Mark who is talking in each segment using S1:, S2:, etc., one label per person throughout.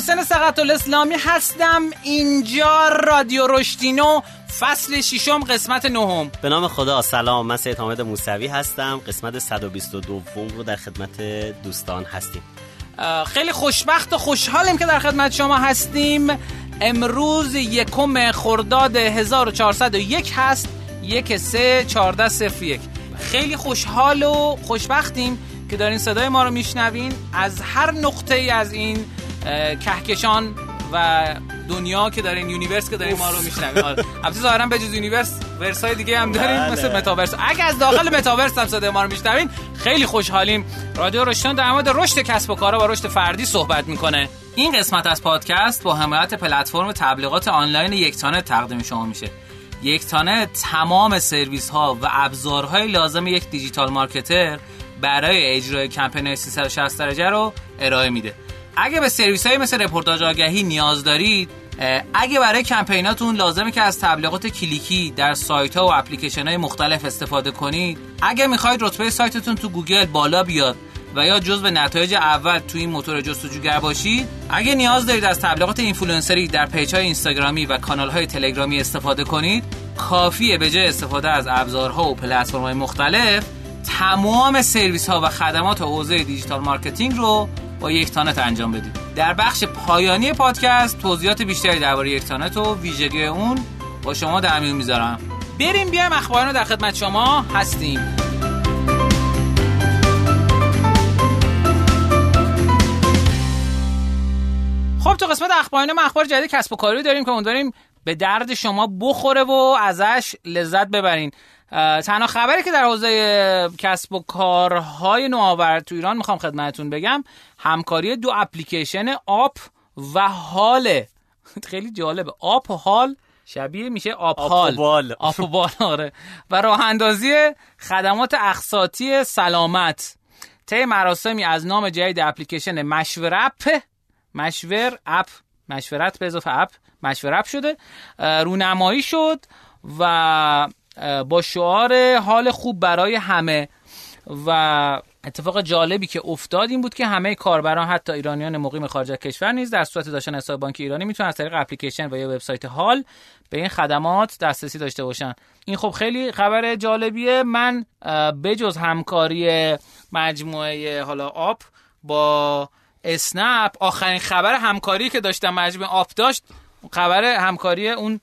S1: حسین سقط الاسلامی هستم. اینجا رادیو رشتینو فصل ششم قسمت نهم.
S2: به نام خدا سلام. من سید حامد موسوی هستم. قسمت 122 رو در خدمت دوستان هستیم.
S1: خیلی خوشبخت و خوشحالیم که در خدمت شما هستیم. امروز یکم خرداد 1401 هست. یک سه چارده صفر یک. خیلی خوشحال و خوشبختیم که دارین صدای ما رو میشنوین. از هر نقطه ای از این کهکشان و دنیا که دارین universe که دارین ما رو میشنوین. آره. البته ظاهرا به جز universe verse ای دیگه هم داریم بله. مثل متاورس. اگه از داخل متاورس هم صدای ما رو میشنوین خیلی خوشحالیم. رادیو رشتان در مورد رشد کسب و کارها و رشد فردی صحبت می‌کنه. این قسمت از پادکست با حمایت پلتفرم تبلیغات آنلاین یکتانت تقدیم شما میشه. یکتانت تمام سرویس ها و ابزارهای لازم یک digital marketer برای اجرای کمپین 360 درجه رو ارائه میده. اگه به سرویس های مثل رپورتاج آگهی نیاز دارید اگه برای کمپیناتون لازمه که از تبلیغات کلیکی در سایت ها و اپلیکیشن های مختلف استفاده کنید اگه می‌خواید رتبه سایتتون تو گوگل بالا بیاد و یا جزو نتایج اول تو این موتور جستجوگر باشید اگه نیاز دارید از تبلیغات اینفلوئنسری در page های اینستاگرامی و کانال های تلگرامی استفاده کنید کافیه به جای استفاده از ابزارها و پلتفرم های مختلف تمام سرویس ها و خدمات حوزه digital marketing رو با یکتانت انجام بدید در بخش پایانی پادکست توضیحات بیشتری درباره یکتانت و ویژگی اون با شما در میون می‌ذارم. بریم بیایم اخباران رو در خدمت شما هستیم. خب تو قسمت اخبارانه ما اخبار جدید کسب و کاری داریم که اون به درد شما بخوره و ازش لذت ببرین. تنها خبری که در حوزه کسب و کارهای نوآور تو ایران می‌خوام خدمتتون بگم همکاری دو اپلیکیشن آپ و حاله خیلی جالبه. آپ و حال شبیه میشه آپ حال. آپ و بال آره. و راه اندازی خدمات اقساطی سلامت. طی مراسمی از نام جدید اپلیکیشن مشور اپ مشور اپ مشورت به اضافه اپ مشور اپ شده رونمایی شد و با شعار حال خوب برای همه. و اتفاق جالبی که افتاد این بود که همه کاربران حتی ایرانیان مقیم خارج از کشور نیز در صورت داشتن حساب بانک ایرانی می‌تونن از طریق اپلیکیشن و یا وبسایت حال به این خدمات دسترسی داشته باشن. این خب خیلی خبر جالبیه. من بجز همکاری مجموعه حالا آپ با اسنپ آخرین خبر همکاری که داشتم مجموعه آپ داشت خبر همکاری اون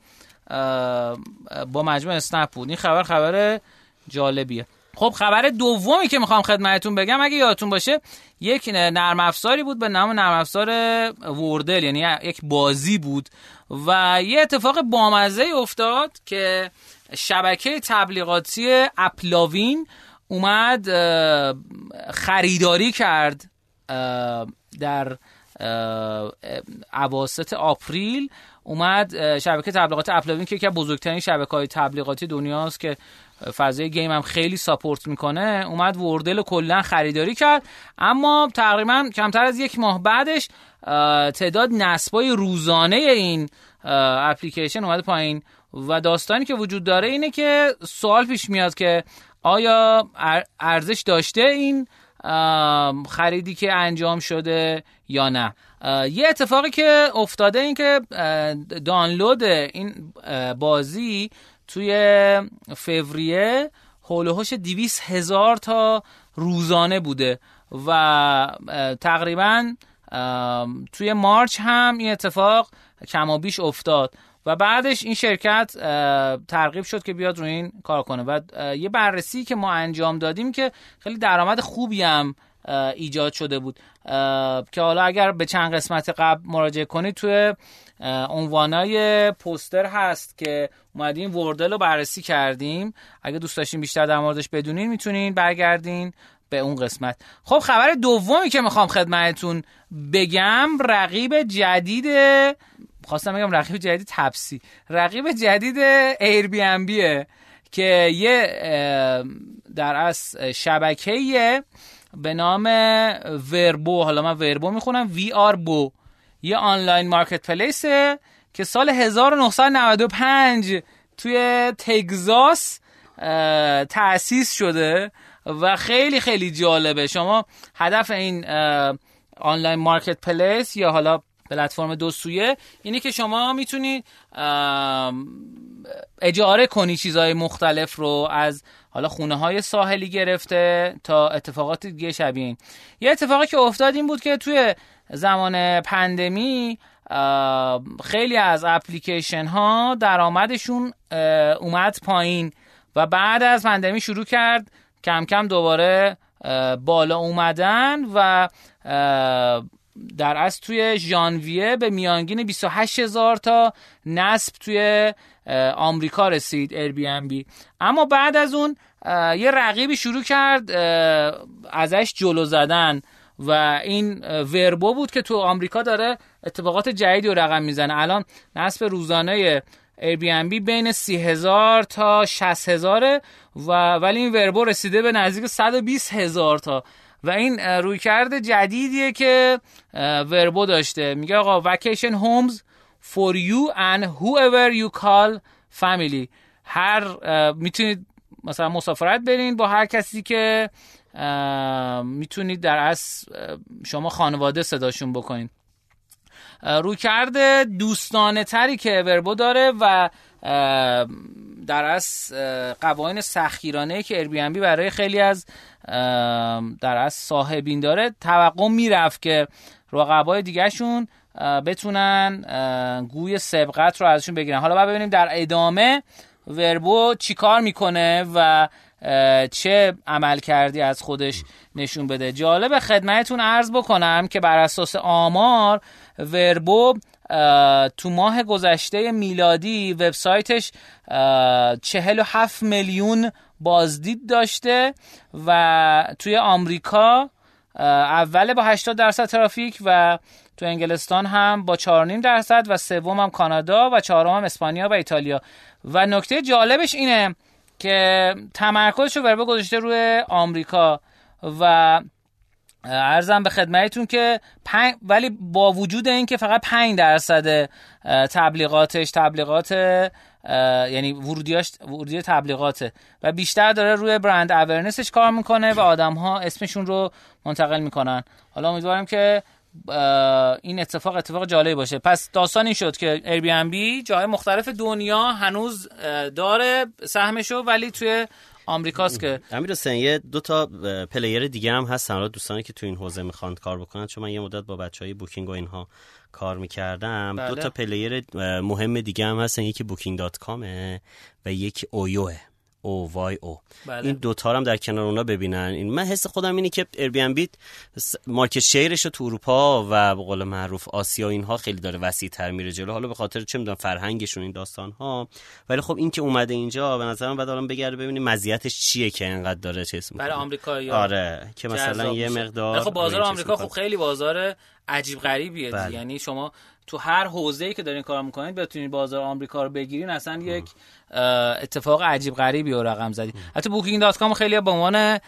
S1: با مجموع اسنپ بود. این خبر خبر جالبیه. خب خبر دومی که می‌خوام خدمتتون بگم اگه یادتون باشه یک نرم افزاری بود به نام نرم افزار وردل یعنی یک بازی بود و یه اتفاق بامزه افتاد که شبکه تبلیغاتی اپلاوین اومد خریداری کرد در اواسط April اومد شبکه تبلیغات AppLovin که یکی از بزرگترین شبکه های تبلیغاتی دنیاست که فضای game هم خیلی support می‌کنه اومد وردل کلا خریداری کرد. اما تقریبا کمتر از یک ماه بعدش تعداد نصبای روزانه این اپلیکیشن اومده پایین. و داستانی که وجود داره اینه که سوال پیش میاد که آیا ارزش داشته این خریدی که انجام شده یا نه. یه اتفاقی که افتاده این که دانلود این بازی توی فوریه هولوهاش دیویس هزار تا روزانه بوده و تقریبا توی مارچ هم این اتفاق کمابیش افتاد. و بعدش این شرکت ترغیب شد که بیاد روی این کار کنه. و یه بررسی که ما انجام دادیم که خیلی درآمد خوبی هم ایجاد شده بود. که حالا اگر به چند قسمت قبل مراجعه کنید توی عنوانای پوستر هست که اومدیم وردل رو بررسی کردیم. اگه دوست داشتین بیشتر در موردش بدونین می‌تونین برگردین به اون قسمت. خب خبر دومی که می‌خوام خدمتتون بگم رقیب جدید خواستم بگم رقیب جدید تپسی. رقیب جدید Airbnb ه که یه در از شبکه به نام Vrbo حالا من Vrbo می‌خونم. VRBO یه online marketplace ه که سال 1995 توی تگزاس تأسیس شده و خیلی خیلی جالبه. شما هدف این آنلاین مارکت پلیس یا حالا پلتفرم دو سویه اینه که شما می‌تونید اجاره کنی چیزهای مختلف رو از حالا خونه های ساحلی گرفته تا اتفاقات دیگه شبیه یه اتفاقی که افتاد این بود که توی زمان پندمی خیلی از اپلیکیشن ها درآمدشون اومد پایین و بعد از پندمی شروع کرد کم کم دوباره بالا اومدن و در از توی ژانویه به میانگین 28 هزار تا نصب توی آمریکا رسید بی اما بعد از اون یه رقیبی شروع کرد ازش جلو زدن و این وربو بود که تو آمریکا داره اتفاقات جدیدی رو رقم می‌زنه. الان نصب روزانه بی بین سی هزار تا 60 هزاره و ولی این وربو رسیده به نزدیک 120 هزار تا. و این رویکرد جدیدیه که وربو داشته. میگه آقا vacation homes for you and whoever you call family. هر می‌تونید مثلا مسافرت برین با هر کسی که می‌تونید در از شما خانواده صداشون بکنید روی کرده دوستانه تری که وربو داره و در از قوانین سخیرانه که بی برای خیلی از در از صاحبین داره توقع می‌رفت که رقبای دیگهشون بتونن گوی سبقت رو ازشون بگیرن. حالا باید ببینیم در ادامه وربو چیکار می‌کنه و چه عمل کردی از خودش نشون بده. جالب خدمتتون عرض بکنم که بر اساس آمار وربو تو ماه گذشته میلادی وبسایتش 47 میلیون بازدید داشته و توی آمریکا اول با 80 درصد ترافیک و تو انگلستان هم با 4.5 درصد و سوم هم کانادا و چهارم هم اسپانیا و ایتالیا. و نکته جالبش اینه که تمرکزش رو گذاشته روی آمریکا و ارزم به خدمتتون که پنج ولی با وجود اینکه فقط 5 درصد تبلیغاتش تبلیغات یعنی ورودیاش ورودی تبلیغاته و بیشتر داره روی برند اورنسش کار می‌کنه و آدم ها اسمشون رو منتقل می‌کنن. حالا امیدوارم که این اتفاق اتفاق جالبی باشه. پس داستان این شد که بی جای مختلف دنیا هنوز داره سهمشو ولی توی آمریکاست که
S2: امیر حسین یه دو تا player دیگه هم هستن. دوستانی که تو این حوزه می‌خوان کار بکنن چون من یه مدت با بچه های Booking و اینها کار می‌کردم. بله. دو تا player مهم دیگه هم هستن. یکی Booking.com ه و یکی OYO ه. O Y O. بله. این دوتا هم در کنار اونا ببینن. این من حس خودم اینه که بی market share ش رو تو اروپا و به قول معروف آسیا اینها خیلی داره وسیع تر میره جلو. حالا به خاطر چه می‌دونم فرهنگشون این داستان ها ولی خب این که اومده اینجا به نظر من بعد الان بگرده ببینیم مزیتش چیه که اینقدر داره چیز
S1: برای آمریکا
S2: آره که مثلا یه مقدار
S1: خب بازار آمریکا خب خیلی بازار عجیب غریبیه بله. یعنی شما تو هر حوزه‌ای که دارین کار می‌کنید بتونید بازار آمریکا رو بگیرین. اصلا یک اتفاق عجیب غریبی رو رقم زدی حتی بوکینگ دات کام خیلی به عنوان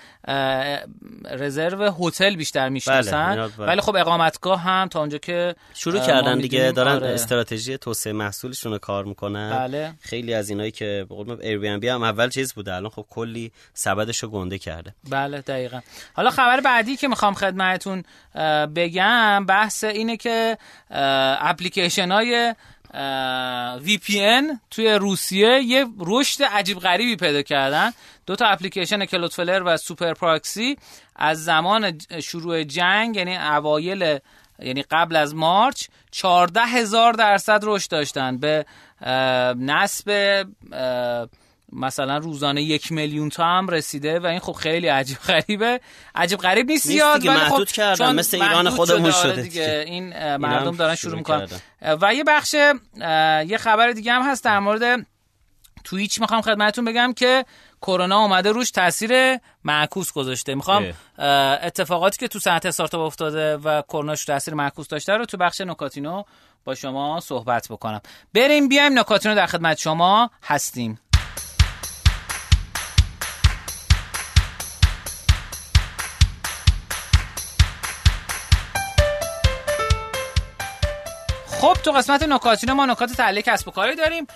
S1: رزرو هتل بیشتر می‌شناسن بله. ولی خب اقامتگاه هم تا اونجا که
S2: شروع کردن دیگه دارن آره. استراتژی توسعه محصولشون رو کار می‌کنن
S1: بله.
S2: خیلی از اینایی که به قول Airbnb هم اول چیز بوده الان خب کلی سبدش رو گنده کرده
S1: بله دقیقا حالا خبر بعدی که می‌خوام خدمتتون بگم بحث اینه که اپلیکیشن های VPN توی روسیه یه رشد عجیب غریبی پیدا کردن. دو تا اپلیکیشن Cloudflare و Super Proxy از زمان شروع جنگ یعنی اوایل یعنی قبل از مارچ 14 هزار درصد رشد داشتن. به نصب مثلا روزانه یک میلیون تا هم رسیده و این خب خیلی عجیب غریبه. عجیب غریب نیست زیاد
S2: ولی خب کردن مثل ایران خودمون شده.
S1: دیگه این مردم دارن شروع می‌کنن. و یه بخش یه خبر دیگه هم هست در مورد تویچ می‌خوام خدمتتون بگم که کرونا اومده روش تاثیر معکوس گذاشته. می‌خوام اتفاقاتی که تو صنعت استارتاپ افتاده و کروناش تاثیر معکوس داشته رو تو بخش نکاتینو با شما صحبت بکنم. بریم بیایم نکاتینو در خدمت شما هستیم. خب تو قسمت نکاتینو ما نکات تعلیق کسب و کاری داریم.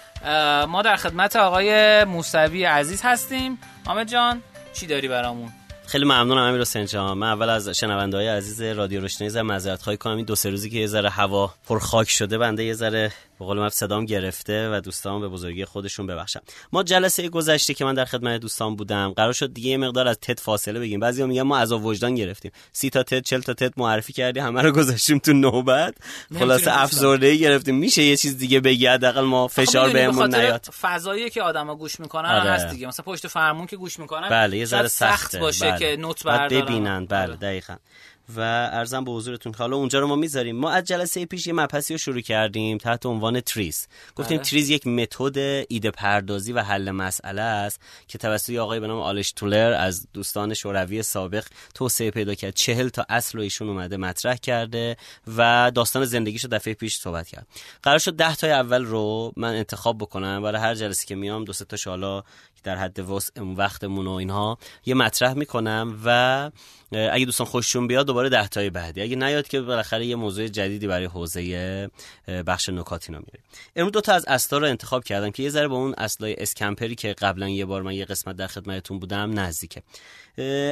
S1: ما در خدمت آقای موسوی عزیز هستیم. آمد جان چی داری برامون؟
S2: خیلی ممنونم امیر حسین جان. من اول از شنونده های عزیز رادیو روشنی ز معذرت خواهی کنم دو سه روزی که یه ذره هوا پر خاک شده بنده یه ذره به قول صدام گرفته و دوستان به بزرگی خودشون ببخشم ما جلسه گذشته که من در خدمت دوستان بودم قرار شد دیگه یه مقدار از تد فاصله بگیم بعضیا میگن ما عذاب وجدان گرفتیم. سی تا تد 40 تا تد معرفی کردی همه رو گذاشتیم تو نوبت. خلاصه افزرده گرفتیم. میشه یه چیز دیگه بگی؟ حداقل ما فشار بهمون نیاد.
S1: فضایی که آدما گوش می‌کنن آره. هست دیگه. مثلا پشت فرمون که گوش می‌کنن
S2: بله یه ذره سخت
S1: باشه بله. که نوت بردارن.
S2: ببینن. بله آره. دقیقاً. و ارزم به حضورتون حالا اونجا رو ما می‌ذاریم. ما از جلسه پیش یه مبحثی رو شروع کردیم تحت عنوان تریز گفتیم آره. تریز یک متد ایده پردازی و حل مسئله است که توسط آقای به نام آلش تولر از دوستان شوروی سابق توسعه پیدا کرد. چهل تا اصل رو ایشون اومده مطرح کرده و داستان زندگیشو دفعه پیش صحبت کرد. قرار شد ده تا اول رو من انتخاب بکنم. برای هر جلسه که میام دو سه تا حالا در حد وقتمون و اینها یه مطرح می‌کنم و اگه دوستان خوششون بیاد دوباره ده تای بعدی. اگه نیاد که بالاخره یه موضوع جدیدی برای حوزه بخش نکات اینا میره امروز دو تا از اصلا رو انتخاب کردم که یه ذره با اون اصلای اسکمپری که قبلا یه بار من یه قسمت در خدمتتون بودم نزدیکه.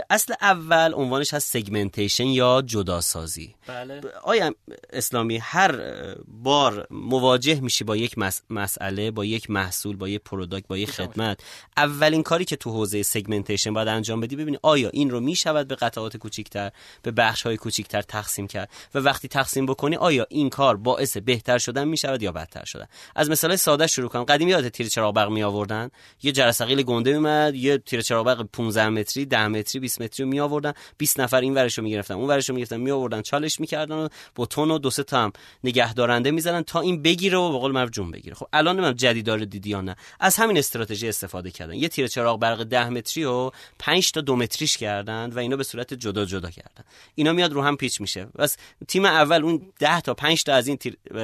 S2: اصل اول عنوانش هست segmentation یا جداسازی.
S1: بله.
S2: آقای اسلامی هر بار مواجه میشی با یک مسئله با یک محصول با یک product با یک خدمت اولین کاری که تو حوزه segmentation باید انجام بدی ببینی آیا این رو می‌شود به قطعات کوچیکتر به بخش های کوچیکتر تقسیم کرد و وقتی تقسیم بکنی آیا این کار باعث بهتر شدن می‌شود یا بدتر شدن؟ از مثال ساده شروع کنم. قدیم یادته تیر چراغ برق می آوردن یه جرثقیل گنده میومد یه تیر چراغ برق 15 متری 10 متری 20 متری می آوردن 20 نفر این ورشو می‌گرفتن اون ورشو می‌گرفتن می آوردن چالش می‌کردن و بتون و دو سه تا هم نگهدارنده می‌زنن تا این بگیره و به قول معروف جون بگیره. خب الان من جدید داره دیدی یا نه. از همین استراتژی استفاده کردن. یه تیر چراغ برق 10 متری و 5 تا 2 متریش کردن و اینا به صورت جدا جدا کردن. اینا میاد رو هم پیچ میشه. بس تیم اول اون 10 تا 5 تا از این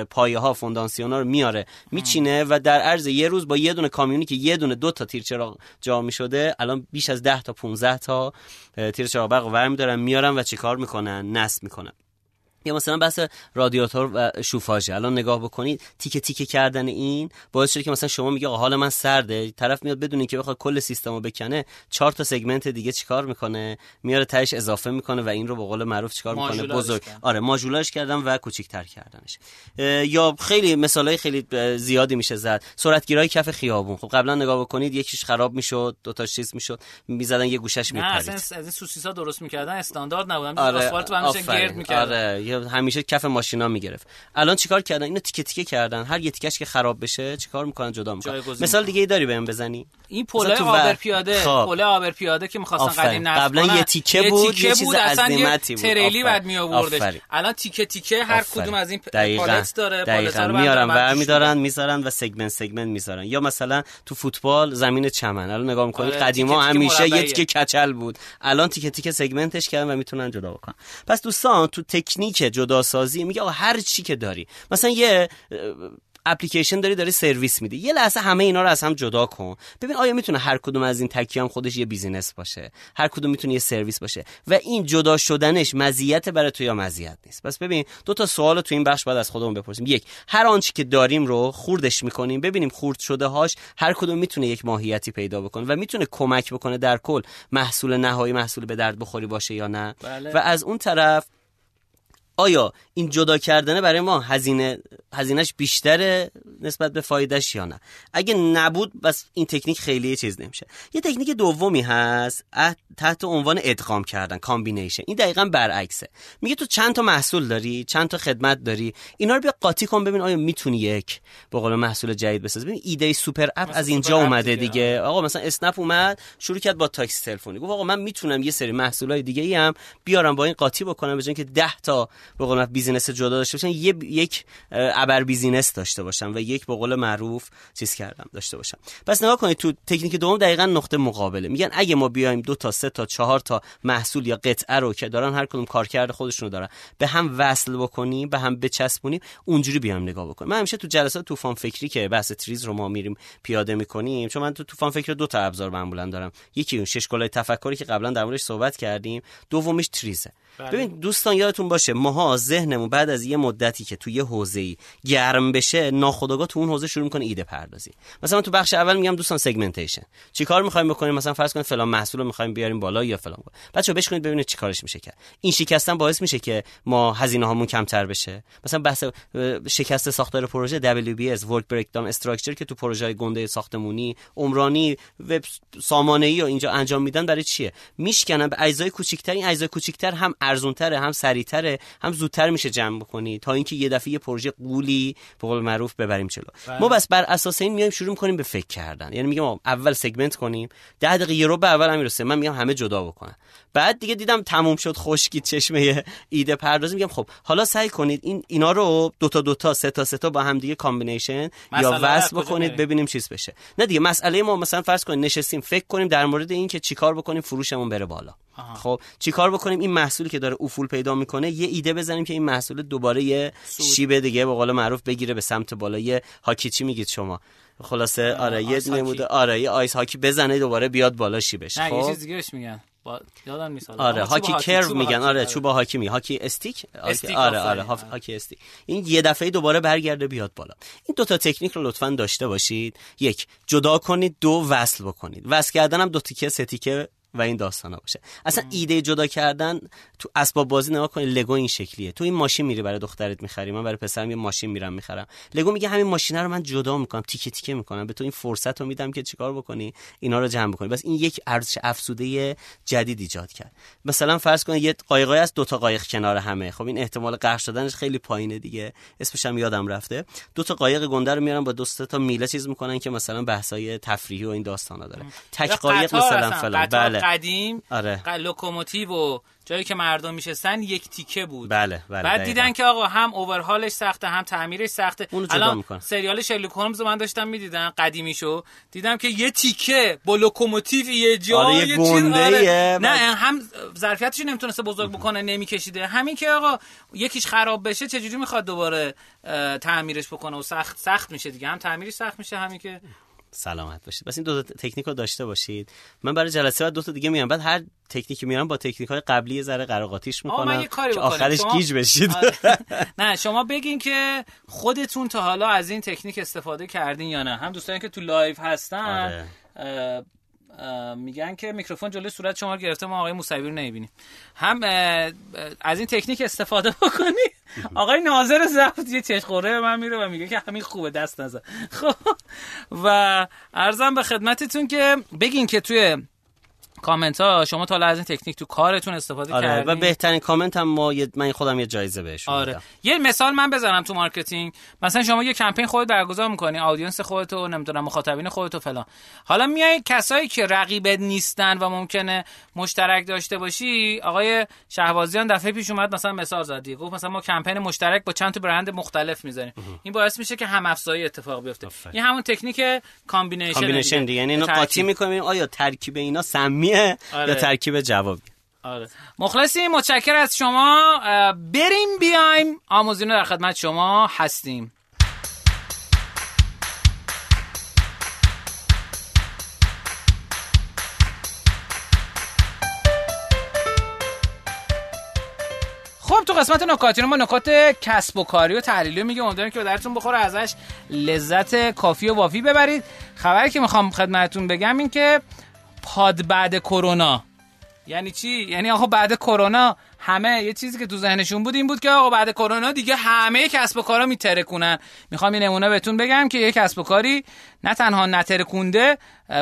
S2: پایه ها فونداسیون ها رو میاره میچینه و در عرض یه روز با یه دونه کامیونی که یه دونه دو تا تیر چراغ جا می‌شده الان بیش از 10 تا 15 تا تیر چراغ برق ور میدارن میارن و چیکار می‌کنن؟ نصب می‌کنن. یا مثلا بحث رادیاتور و شوفاژه. الان نگاه بکنید تیکه تیکه کردن این باعث شده که مثلا شما میگه حال من سرده. طرف میاد بدون که بخواد کل سیستم رو بکنه چهار تا سگمنت دیگه چیکار می‌کنه؟ میاره تهش اضافه می‌کنه و این رو به قول معروف چیکار می‌کنه؟ بزرگ. آره ماژولاژ کردن و کوچیک‌تر کردنش. یا خیلی مثالای خیلی زیادی میشه زد. سرعتگیرای کف خیابون. خب قبلا نگاه بکنید یکیش خراب می‌شد دو تا چیز می‌شد. می‌زدن یه گوشش میپرید.
S1: از این سوسیسا درست می‌کردن. استاندارد نبودن. آره. آسفالت گرد می‌کردن.
S2: آره همیشه کف ماشینا می‌گرفت. الان چیکار کردن؟ اینو تیکه تیکه کردن. هر یه تیکش که خراب بشه چیکار می‌کنن؟ جدا می‌کنن. مثال دیگه ای داری بهم بزنی؟
S1: این پله آبر پیاده خب. پله آبر پیاده که می‌خواستن قدیم نصب
S2: قبلا یه تیکه بود یه, چیز عظیمتی بود.
S1: تریلی بعد می آوردش الان تیکه تیکه هر کدوم از این پالت داره
S2: دقیقاً. میارن و میدارن می‌ذارن و segment segment می‌ذارن. یا مثلا تو فوتبال زمین چمن. الان نگاه می‌کنید آره، قدیما همیشه یه تیکه کچل بود. الان تیکه تیکه segment ش کردن و می‌تونن جدا بکنن. پس دوستان تو تکنیک جدا سازی میگه هر چی که داری. مثلا یه اپلیکیشن داری داری سرویس میدی. یه لحظه همه اینا رو از هم جدا کن. ببین آیا می‌تونه هر کدوم از این تیکه هم خودش یه business باشه؟ هر کدوم می‌تونه یه سرویس باشه. و این جدا شدنش مزیت برای تو یا مزیت نیست. پس ببین دو تا سوال تو این بخش باید از خودمون بپرسیم. یک هر آنچه که داریم رو خوردش می‌کنیم ببینیم خورد شده هاش هر کدوم می‌تونه یک ماهیتی پیدا بکنه و می‌تونه کمک بکنه در کل محصول نهایی محصول به درد بخوری باشه یا نه.
S1: بله.
S2: و از اون طرف آیا این جدا کردنه برای ما هزینه هزینهش بیشتره نسبت به فایدهش یا نه؟ اگه نبود پس این تکنیک خیلی چیز نمیشه. یه تکنیک دومی هست تحت عنوان ادغام کردن combination. این دقیقا برعکسه. میگه تو چند تا محصول داری چند تا خدمت داری؟ اینا رو بیا قاطی کن ببین آیا می‌تونی یک به قول محصول جدید بساز ببین ایده super app از اینجا اومده دیگه. دیگه. آقا مثلا اسنپ اومد شروع کرد با تاکسی تلفنی. گفت آقا من می‌تونم یه سری محصولای دیگه ای هم بیارم با این قاطی بکنم به که 10 تا به قول business جدا داشته باشن یه یک ابر business داشته باشن و یک به قول معروف چیز کردم داشته باشن. پس نگاه کنید تو تکنیک دوم دقیقا نقطه مقابله. میگن اگه ما بیایم دو تا سه تا چهار تا محصول یا قطعه رو که دارن هر کدوم کارکرد خودشون رو دارن به هم وصل بکنیم به هم بچسبونیم اونجوری بیام نگاه بکنیم. من همیشه تو جلسات طوفان فکری که بحث TRIZ رو ما میریم پیاده می‌کنیم چون من تو طوفان فکر دو تا ابزار معمولا دارم. یکی اون شش کلاه تفکری که قبلا در موردش صحبت کردیم دومیش تریزه. بله. ببین دوستان یادتون باشه ماها ذهنمون بعد از یه مدتی که توی یه حوزه‌ای گرم بشه ناخودآگاه تو اون حوزه شروع می‌کنه ایده پردازی. مثلا تو بخش اول میگم دوستان سگمنتیشن چیکار می‌خوایم بکنیم؟ مثلا فرض کنید فلان محصول رو می‌خوایم بیاریم بالا یا فلان بچا بشکنید ببینید چیکارش میشه کرد. این شکستن باعث میشه که ما هزینه هامون کمتر بشه. مثلا بحث شکست ساختار پروژه WBS Work Breakdown Structure که تو پروژه گنده ساختمونی عمرانی وب سامانه‌ای و اینجا انجام میدن برای چیه؟ میشکنن به اجزای کوچیک‌تر این اجزای کوچیک‌تر هم ارزونتره هم سریعتره زودتر میشه جمع بکنی تا اینکه یه دفعه یه پروژه غولی به قول معروف ببریم جلو. بله. ما پس بر اساس این میایم شروع کنیم به فکر کردن. یعنی میگم اول segment کنیم ده دقیقه یه رو به اول می‌رسه. من میگم همه جدا بکنن. بعد دیگه دیدم تموم شد خشکید چشمه ایده پردازی. میگم خب حالا سعی کنید این اینا رو دو تا دو تا سه تا سه تا با هم دیگه combination یا وصل بکنید ببینیم چیز بشه. نه دیگه مسئله ما مثلا فرض کنید نشستیم فکر کنیم در مورد این که چیکار بکنیم فروشمون بره بالا. آها. خب چیکار بکنیم؟ این محصولی که داره افول پیدا می‌کنه یه ایده بزنیم که این محصول دوباره یه شیب دیگه به قول معروف بگیره به سمت بالا یه هاکی چی میگید شما. خلاصه آره یه نموده آره یه آیس هاکی بزنه دوباره بیاد بالا شیبش.
S1: نه خب؟ یه چیز دیگه میگن. یادم نیست
S2: آره هاکی کرو میگن. آره چوب هاکی می هاکی استیک, استیک آره آره هاکی استیک. این یه دفعه دوباره برگرده بیاد بالا. این دو تا تکنیک رو لطفا داشته باشید. یک جدا کنید. دو وصل بکنید. وصل کردن هم دو تیکه سه تیکه و این داستان ها باشه. اصلا ایده جدا کردن تو اسباب بازی نگاه کنید لگو این شکلیه. تو این ماشین میری برای دخترت می‌خری من برای پسرم یه ماشین میرم می‌خرم. لگو میگه همین ماشین رو من جدا می‌کنم تیکه تیکه می‌کنم. به تو این فرصت رو میدم که چیکار بکنی؟ اینا رو جمع بکنی. بس این یک ارزش افزوده جدید ایجاد کرد. مثلا فرض کنید یه قایقای از دو تا قایق کنار همه. خب این احتمال غرق شدنش خیلی پایینه دیگه. اسمش هم یادم رفته. دو تا قایق گنده رو میارن با دو تا میله چیز می‌کنن که مثلا بحثای تفریحی و این داستانا داره. تک قایق مثلا فلان. بله.
S1: قدیم آره. لوکوموتیو و جایی که مردم میشستن یک تیکه بود.
S2: بله بله
S1: بعد دیدن که آقا هم overhaul ش سخته هم تعمیرش سخته.
S2: الان
S1: سریال شرلوک هولمز من داشتم می‌دیدم قدیمیشو. دیدم که یه تیکه با لوکوموتیو یه جا
S2: آره یه گنده آره.
S1: نه هم ظرفیتش نمی‌تونسته بزرگ بکنه نمیکشیده. همین که آقا یکیش خراب بشه چجوری می‌خواد دوباره تعمیرش بکنه و سخت سخت میشه دیگه. هم تعمیرش سخت میشه همین که
S2: سلامت باشید. بس این دو تکنیک رو داشته باشید. من برای جلسه بعد دو تا دیگه میام. بعد هر تکنیکی میارم با تکنیک های قبلی ذره قر و قاتیش می‌کنم که آخرش شما... گیج بشید.
S1: آره. نه شما بگین که خودتون تا حالا از این تکنیک استفاده کردین یا نه. هم دوستانی که تو live هستن آره. میگن که میکروفون جلوی صورت شما رو گرفته ما آقای موسوی رو نمی‌بینیم. هم از این تکنیک استفاده بکنی آقای ناظر زفت یه چشخوره من میره و میگه که همین خوبه دست نزن. خب و ارزم به خدمتتون که بگین که توی کامنت ها شما تا از این تکنیک تو کارتون استفاده
S2: آره
S1: کردین.
S2: و بهترین کامنت هم ما من خودم یه جایزه بهشون
S1: آره. یه مثال من بزنم تو مارکتینگ. مثلا شما یه کمپین خودت برگزار می‌کنی audience خودت و نمی‌دونم مخاطبین خودت و فلان. حالا میای کسایی که رقیبت نیستن و ممکنه مشترک داشته باشی آقای شهبازیان دفعه پیش اومد مثلا مثال زدی گفت مثلا ما کمپین مشترک با چند تا برند مختلف می‌ذاریم. این باعث میشه که هم افزایی اتفاق بیفته. این همون تکنیک combination
S2: combination دیگه. یعنی اینو قاطی می‌کنیم. آیا ترکیب اینا سمی آره. یا ترکیب جوابی؟
S1: آره. مخلصی متشکر از شما. بریم بیایم. آموزینو در خدمت شما هستیم. خب تو قسمت نکاتی ما نکات کسب و کاری و تحلیلی میگه امیدوارم که به درتون بخوره. ازش لذت کافی و وافی ببرید. خبری که می‌خوام خدمتتون بگم این که پاد بعد کرونا. یعنی چی؟ یعنی آقا بعد کرونا همه یه چیزی که تو ذهنشون بود این بود که آقا بعد کرونا دیگه همه کسب و کارا میترکونن. می‌خوام این نمونه بهتون بگم که یه کسب و کاری نه تنها نترکونده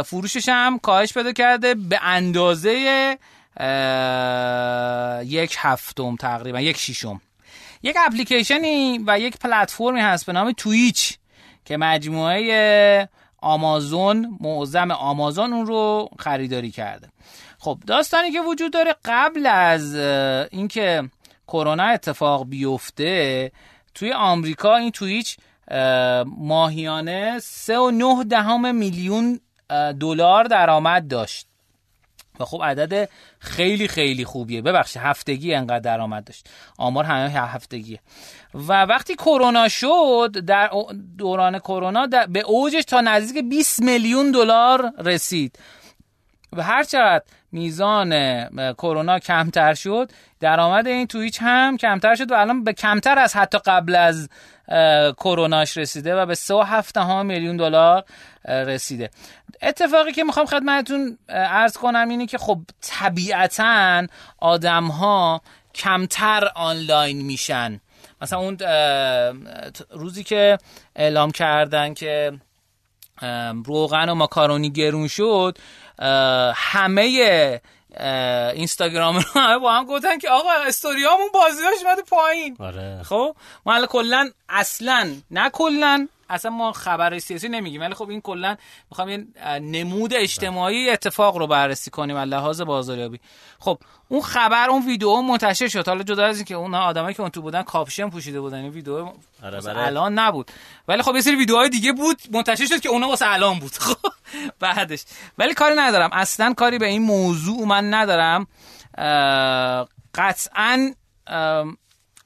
S1: فروشش هم کاهش پیدا کرده به اندازه یک هفتم تقریبا یک شیشم یک اپلیکیشنی و یک پلتفرمی هست به نام تویچ که مجموعه آمازون معظم آمازون اون رو خریداری کرده. خب داستانی که وجود داره قبل از اینکه کرونا اتفاق بیفته توی آمریکا این تویچ ماهیانه سه و نه دهم میلیون دلار درآمد داشت. و خب عدد خیلی خیلی خوبیه. ببخشید هفتگی انقدر درآمد داشت. آمار همه هفتگیه. و وقتی کرونا شد در دوران کرونا به اوجش تا نزدیک 20 میلیون دلار رسید. و هر چقدر میزان کرونا کمتر شد درآمد این تویچ هم کمتر شد و الان به کمتر از حتی قبل از کروناش رسیده و به 3.7 میلیون دلار رسیده. اتفاقی که می‌خوام خدمتتون عرض کنم اینه که خب طبیعتا آدم ها کمتر آنلاین میشن. مثلا اون روزی که اعلام کردن که روغن و ماکارونی گرون شد همه اینستاگرام رو همه با هم گفتن که آقا استوریامون بازیاش اومده پایین
S2: آره.
S1: خب ما کلا اصلا نه کلا اصلا ما خبر سیاسی نمیگیم ولی خب این کلا می‌خوام یه نمود اجتماعی اتفاق رو بررسی کنیم از لحاظ بازاریابی. خب اون خبر اون ویدیو منتشر شد. حالا جدا از اینکه اون آدمایی که اون تو بودن کاپشن پوشیده بودن. این ویدیو آره الان نبود. ولی خب یه سری ویدیوهای دیگه بود منتشر شد که اونا واسه الان بود. خب بعدش. ولی کاری ندارم. اصلا کاری به این موضوع من ندارم. قطعا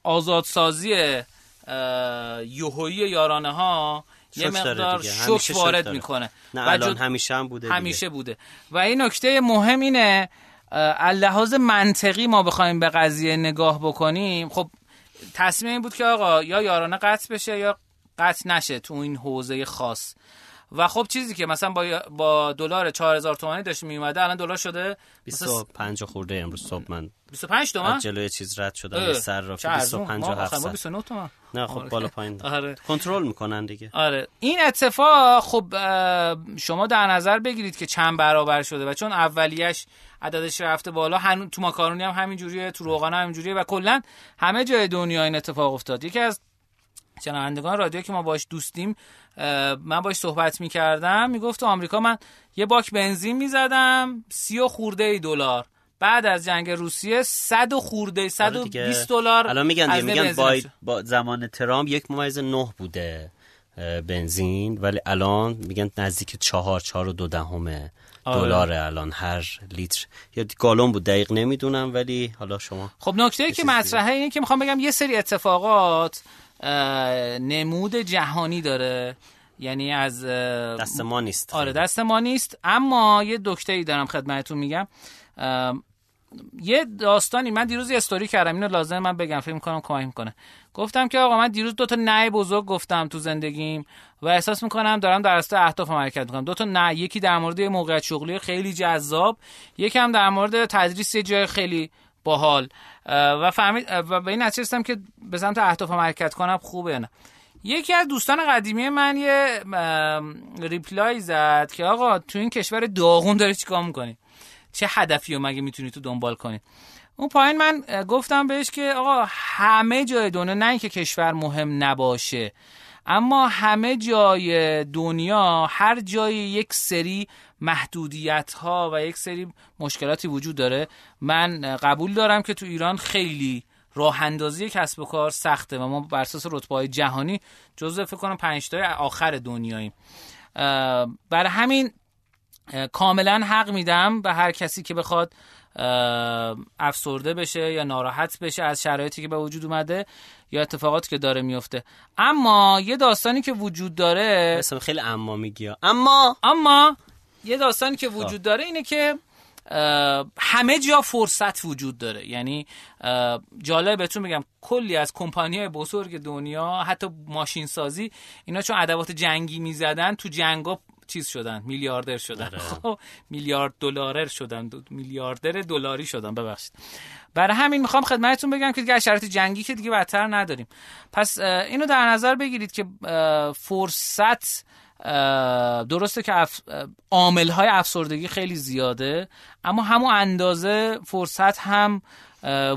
S1: آزادسازی یوهویی یارانه ها یه مقدار شوک وارد می‌کنه.
S2: نه الان همیشه هم بوده
S1: همیشه بوده. و این نکته مهم اینه لحاظ منطقی ما بخوایم به قضیه نگاه بکنیم. خب تصمیم این بود که آقا یا یارانه قطع بشه یا قطع نشه تو این حوزه خاص. و خب چیزی که مثلا با با دلار 4000 تومانی داشت می اومده الان دلار شده
S2: 25 خورده امروز صبح من
S1: 25 تومن؟
S2: جلوی چیز رد شدم سر را 25 و 700
S1: 29 تومن.
S2: نه خب بالا پایین. آره. کنترل می‌کنن دیگه.
S1: آره. این اتفاق خب شما در نظر بگیرید که چند برابر شده و چون اولیش عددش رفته بالا هنوز تو ماکارونی هم همین جوریه تو روغن هم همین و کلا همه جای دنیا این اتفاق افتاد. یکی از شنوندگان رادیو که ما باش دوستیم من باش صحبت می‌کردم می‌گفت تو آمریکا من یه باک بنزین می‌زدم سی و خورده دلار. بعد از جنگ روسیه 100 خورده 120 دلار
S2: الان میگن میگن با زمان ترامپ یک ممیز نه بوده بنزین ولی الان میگن نزدیک چهار چهار و دو دهمه آره. دلار الان هر لیتر. یا گالون بود دقیق نمی‌دونم ولی حالا شما
S1: خب نکته که مطرحه اینه که می‌خوام بگم یه سری اتفاقات نمود جهانی داره. یعنی از
S2: دست ما نیست
S1: آره دست ما نیست. اما یه دکته ای دارم خدمتتون میگم. یه داستانی من دیروز یه استوری کردم اینو لازم من بگم فکر می‌کنم کمک می‌کنه. گفتم که آقا من دیروز دو تا نه بزرگ گفتم تو زندگیم و احساس می‌کنم دارم در راسته اهداف حرکت می‌کنم. دو تا نه یکی در مورد موقعیت شغلی خیلی جذاب یکی هم در مورد تدریس یه جای خیلی باحال. و فهمید و به این نتیجه که به سمت اهداف حرکت کنم خوبه نه. یکی از دوستان قدیمی من یه ریپلای زد که آقا تو این کشور داغون داره چیکار می‌کنی؟ چه هدفی رو مگه می‌تونی تو دنبال کنی؟ اون پایین من گفتم بهش که آقا همه جای دنیا نه اینکه کشور مهم نباشه اما همه جای دنیا هر جای یک سری محدودیت ها و یک سری مشکلاتی وجود داره من قبول دارم که تو ایران خیلی راه اندازی کسب و کار سخته و ما بر اساس رتبه های جهانی جزو فکر کنم 5 تای آخر دنیاییم. برای همین کاملا حق میدم به هر کسی که بخواد افسرده بشه یا ناراحت بشه از شرایطی که به وجود اومده یا اتفاقاتی که داره میفته اما یه داستانی که وجود داره
S2: اسم خیلی اما میگی اما
S1: اما یه داستانی که وجود داره اینه که همه جا فرصت وجود داره. یعنی جالب بهتون بگم کلی از کمپانی بزرگ دنیا حتی ماشین سازی اینا چون ادوات جنگی می‌زدن تو جنگا چیز شدن میلیاردر شدن. آره. خب میلیارد دلارر شدن. میلیاردر دلاری شدن. ببخشید. برای همین می‌خوام خدمتتون بگم که دیگه شرایط جنگی که دیگه بدتر نداریم. پس اینو در نظر بگیرید که فرصت درسته که اف... عامل های افسردگی خیلی زیاده اما همون اندازه فرصت هم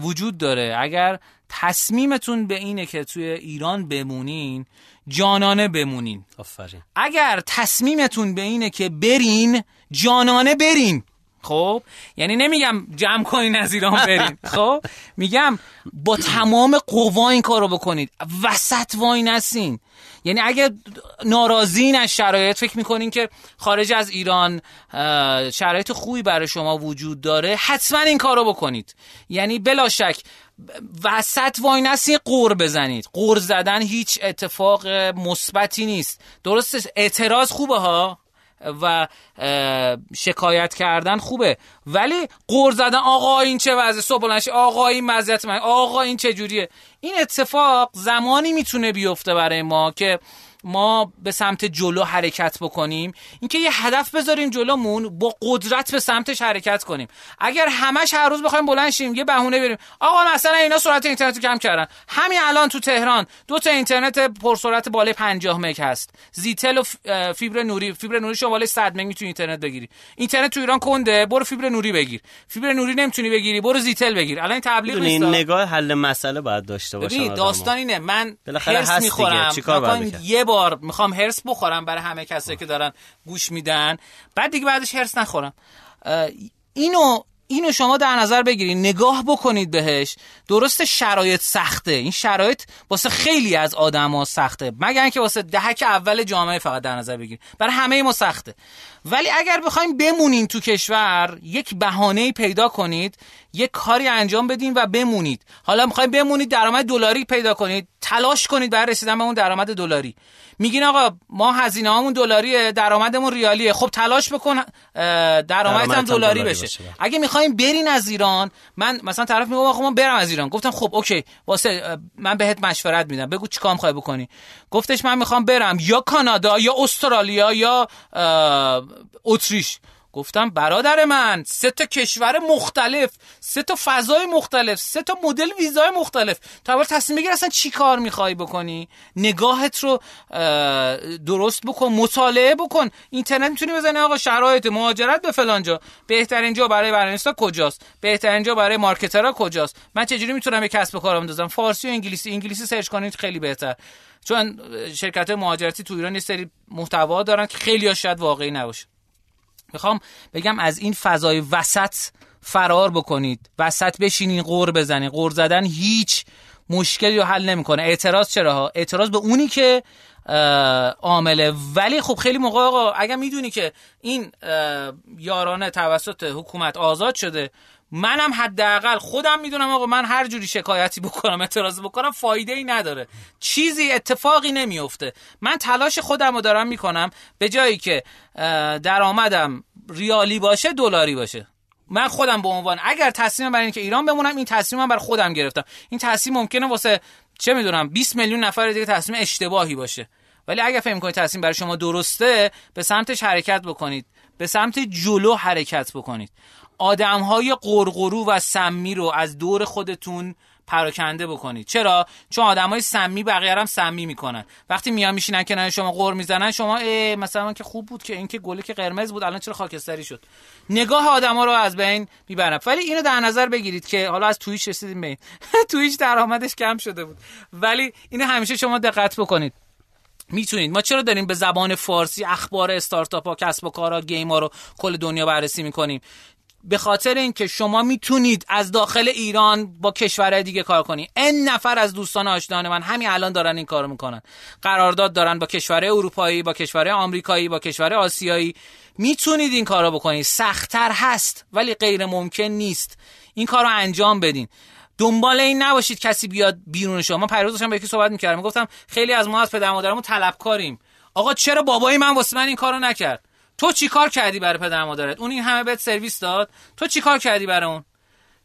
S1: وجود داره. اگر تصمیمتون به اینه که توی ایران بمونین جانانه بمونین.
S2: آفرین.
S1: اگر تصمیمتون به اینه که برین جانانه برین. خب؟ یعنی نمیگم جمع کنین از ایران برین. خب؟ میگم با تمام قوا این کارو بکنید. وسط وای نسین. یعنی اگه ناراضین از شرایط فکر می‌کنین که خارج از ایران شرایط خوبی برای شما وجود داره حتما این کارو بکنید. یعنی بلا شک وسط وای نسی قور بزنید. قور زدن هیچ اتفاق مثبتی نیست. درسته اعتراض خوبه ها و شکایت کردن خوبه. ولی قور زدن آقا این چه وضع؟ صبح آقا این مزیت من آقا این چه جوریه؟ این اتفاق زمانی می‌تونه بیفته برای ما که ما به سمت جلو حرکت بکنیم. اینکه یه هدف بذاریم جلومون با قدرت به سمتش حرکت کنیم. اگر همش هر روز بخوایم بلند شیم یه بهونه بریم. آقا مثلا اینا سرعت اینترنت کم کردن. همین الان تو تهران دو تا اینترنت پرسرعت بالای 50 مگ هست. زیتل و فیبر نوری. فیبر نوری شما بالای 100 مگ می‌تونی اینترنت بگیری. اینترنت تو ایران کنده. برو فیبر نوری بگیر. فیبر نوری نمی‌تونی بگیری. برو زیتل بگیر. الان تبلیغ
S2: نیست نگاه حل مسئله باید داشته باشه
S1: داستان اینه. من هرس می‌خورم. یه بار می‌خوام هرس بخورم برای همه کسایی که دارن گوش میدن. بعد دیگه بعدش هرس نخورم. اینو اینو شما در نظر بگیرید نگاه بکنید بهش. درست شرایط سخته. این شرایط واسه خیلی از آدما سخته. مگر اینکه واسه دهک اول جامعه فقط در نظر بگیرید برای همه ما سخته. ولی اگر بخوایم بمونین تو کشور یک بهانه پیدا کنید یک کاری انجام بدین و بمونید. حالا می‌خوایم بمونید درآمد دلاری پیدا کنید. تلاش کنید برای رسیدن به اون درآمد دلاری. میگین آقا ما هزینه هامون دلاریه درآمدمون ریالیه. خب تلاش بکن درآمدت هم دلاری بشه. بشه اگه می‌خوایم برین از ایران من مثلا طرف میگم آقا من برم از ایران. گفتم خب اوکی. واسه من بهت مشورت میدم. بگو چیکار می‌خوای بکنی. گفتش من می‌خوام برم یا کانادا یا استرالیا یا اتریش. گفتم برادر من سه تا کشور مختلف سه تا فضای مختلف سه تا مدل ویزای مختلف. تا اول تصمیم بگیر اصلا چی کار می‌خوای بکنی؟ نگاهت رو درست بکن مطالعه بکن. اینترنت می‌تونی بزنی آقا شرایط مهاجرت به فلان جا. بهترین جا برای برنامه‌نویسا کجاست؟ بهترین جا برای مارکترها کجاست؟ من چجوری می‌تونم یه کسب و کار بندازم؟ فارسی و انگلیسی. انگلیسی سرچ کنید خیلی بهتر. چون شرکت مهاجرتی تو ایران یه سری محتوا دارن که خیلی شاید واقعی نباشه. می‌خوام بگم از این فضای وسط فرار بکنید. وسط بشینین قور بزنین. قور زدن هیچ مشکلی رو حل نمی‌کنه. اعتراض چرا اعتراض به اونی که عامله. ولی خب خیلی موقع آقا اگر می‌دونی که این یارانه توسط حکومت آزاد شده منم حداقل خودم می‌دونم آقا من هر جوری شکایتی بکنم اعتراض بکنم فایده ای نداره. چیزی اتفاقی نمیفته من تلاش خودم رو دارم می‌کنم به جایی که درآمدم ریالی باشه دلاری باشه. من خودم به عنوان اگر تصمیم برای اینکه ایران بمونم این تصمیمم بر خودم گرفتم. این تصمیم ممکنه واسه چه می‌دونم 20 میلیون نفر دیگه تصمیم اشتباهی باشه. ولی اگر فکر کنید تصمیم برای شما درسته به سمتش حرکت بکنید. به سمت جلو حرکت بکنید. آدم های قرقرو و سمی رو از دور خودتون پراکنده بکنید. چرا؟ چون آدم های سمی بقیه هم سمی می‌کنن. وقتی میان میشینن کنار شما قور می‌زنن شما مثلا که خوب بود که اینکه گله که قرمز بود الان چرا خاکستری شد؟ نگاه آدما رو از بین می‌برن. ولی اینو در نظر بگیرید که حالا از تویش رسیدیم به تویش درآمدش کم شده بود. ولی اینو همیشه شما دقت بکنید. می‌تونید. ما چرا داریم به زبان فارسی اخبار استارتاپ ها کسب و کارها گیم ها رو کل دنیا بررسی می‌کنیم؟ به خاطر اینکه شما می‌تونید از داخل ایران با کشورهای دیگه کار کنید ان نفر از دوستان آشنان من همین الان دارن این کارو می‌کنن. قرارداد دارن با کشورهای اروپایی با کشورهای آمریکایی با کشورهای آسیایی. می‌تونید این کارو بکنید سختتر هست ولی غیر ممکن نیست. این کارو انجام بدین. دنبال این نباشید کسی بیاد بیرون شما. من پیروز داشتم با یکی صحبت می‌کردم. گفتم خیلی از ما از پدر مادرمون طلبکاریم. آقا چرا بابای من واسه من این کارو نکرد؟ تو چیکار کردی برای پدر مادرت؟ اون این همه بهت سرویس داد؟ تو چیکار کردی برای اون؟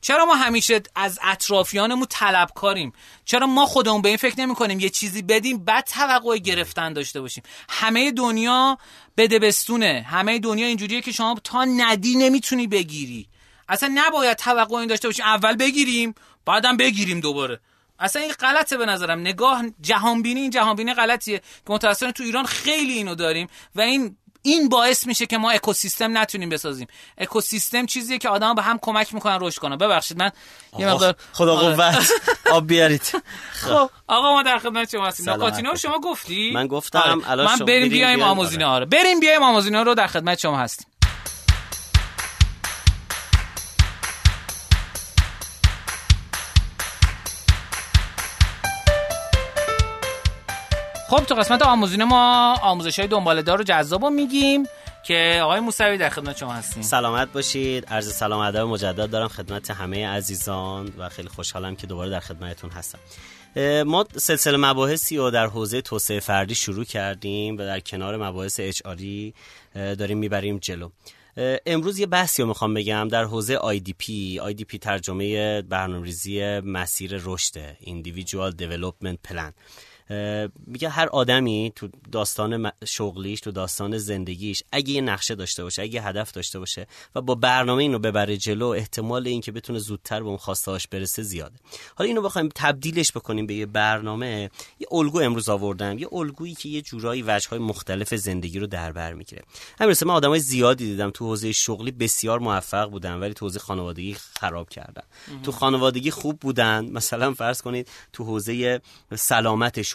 S1: چرا ما همیشه از اطرافیانمون طلبکاریم؟ چرا ما خودمون به این فکر نمی کنیم یه چیزی بدیم بعد توقع گرفتن داشته باشیم؟ همه دنیا بده بستونه. همه دنیا اینجوریه که شما تا ندی نمی‌تونی بگیری. اصلا نباید توقع این داشته باشیم. اول بگیریم بعدم بگیریم دوباره. اصلا این غلطه به نظرم. نگاه جهانبینی این جهانبینی غلطیه که متأسفانه تو ایران خیلی اینو داریم و این این باعث میشه که ما اکوسیستم نتونیم بسازیم. اکوسیستم چیزیه که آدم به هم کمک می‌کنن رشد کنن. ببخشید من یه مقدار
S2: خدا آره. قوت. آب بیارید.
S1: خب آقا ما در خدمت شما هستیم. نکاتینا رو شما گفتی؟
S2: من گفتم
S1: آره. من بریم بیایم آموزینه آره. بریم بیایم آموزینه رو در خدمت شما هستیم. خب تو قسمت آموزینه ما آموزش های دنباله دار رو جذاب میگیم که آقای موسوی در خدمت شما هستیم.
S2: سلامت باشید. عرض سلام ادب مجدد دارم خدمت همه عزیزان و خیلی خوشحالم که دوباره در خدمتتون هستم. ما سلسله مباحثی رو در حوزه توسعه فردی شروع کردیم و در کنار مباحث اچ داریم می‌بریم جلو. امروز یه بحثی رو می‌خوام بگم در حوزه IDP IDP ترجمه برنامه‌ریزی مسیر رشد Individual Development Plan. میگه هر آدمی تو داستان شغلیش تو داستان زندگیش اگه یه نقشه داشته باشه اگه هدف داشته باشه و با برنامه اینو ببره جلو احتمال اینکه بتونه زودتر به اون خواستهاش برسه زیاده. حالا اینو بخوایم تبدیلش بکنیم به یه برنامه. یه الگو امروز آوردم. یه الگویی که یه جورایی وجه‌های مختلف زندگی رو در بر می‌گیره. همین من آدمای زیادی دیدم تو حوزه شغلی بسیار موفق بودن ولی تو حوزه خانوادگی خراب کردن. تو خانوادگی خوب بودن. مثلا فرض کنید تو حوزه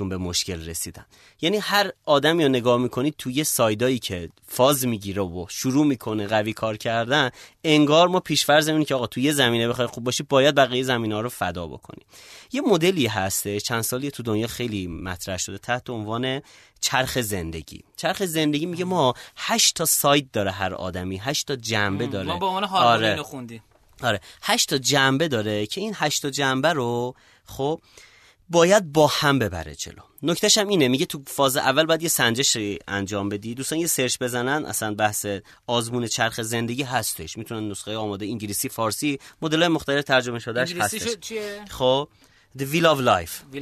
S2: سلامتشون به مشکل رسیدن. یعنی هر آدمی رو نگاه می‌کنید توی سایدایی که فاز می‌گیره و شروع می‌کنه قوی کار کردن انگار ما پیشفرض اینه که آقا توی زمینه بخوای خوب باشی باید بقیه زمینه ها رو فدا بکنی. یه مدلی هسته چند سالی تو دنیا خیلی مطرح شده تحت عنوان چرخ زندگی. چرخ زندگی میگه ما هشت تا ساید داره هر آدمی هشت تا جنبه داره.
S1: ما به عنوان آره. خوندیم.
S2: آره. هشت تا جنبه داره که این هشت تا جنبه رو خب باید با هم ببره جلو. نکتهش هم اینه میگه تو فاز اول باید یه سنجش انجام بدی. دوستان یه سرچ بزنن اصلا بحث آزمون چرخ زندگی هستش. می‌تونن نسخه آماده انگلیسی فارسی مدل مختلف ترجمه شدهش هستش؟ خب The Wheel of Life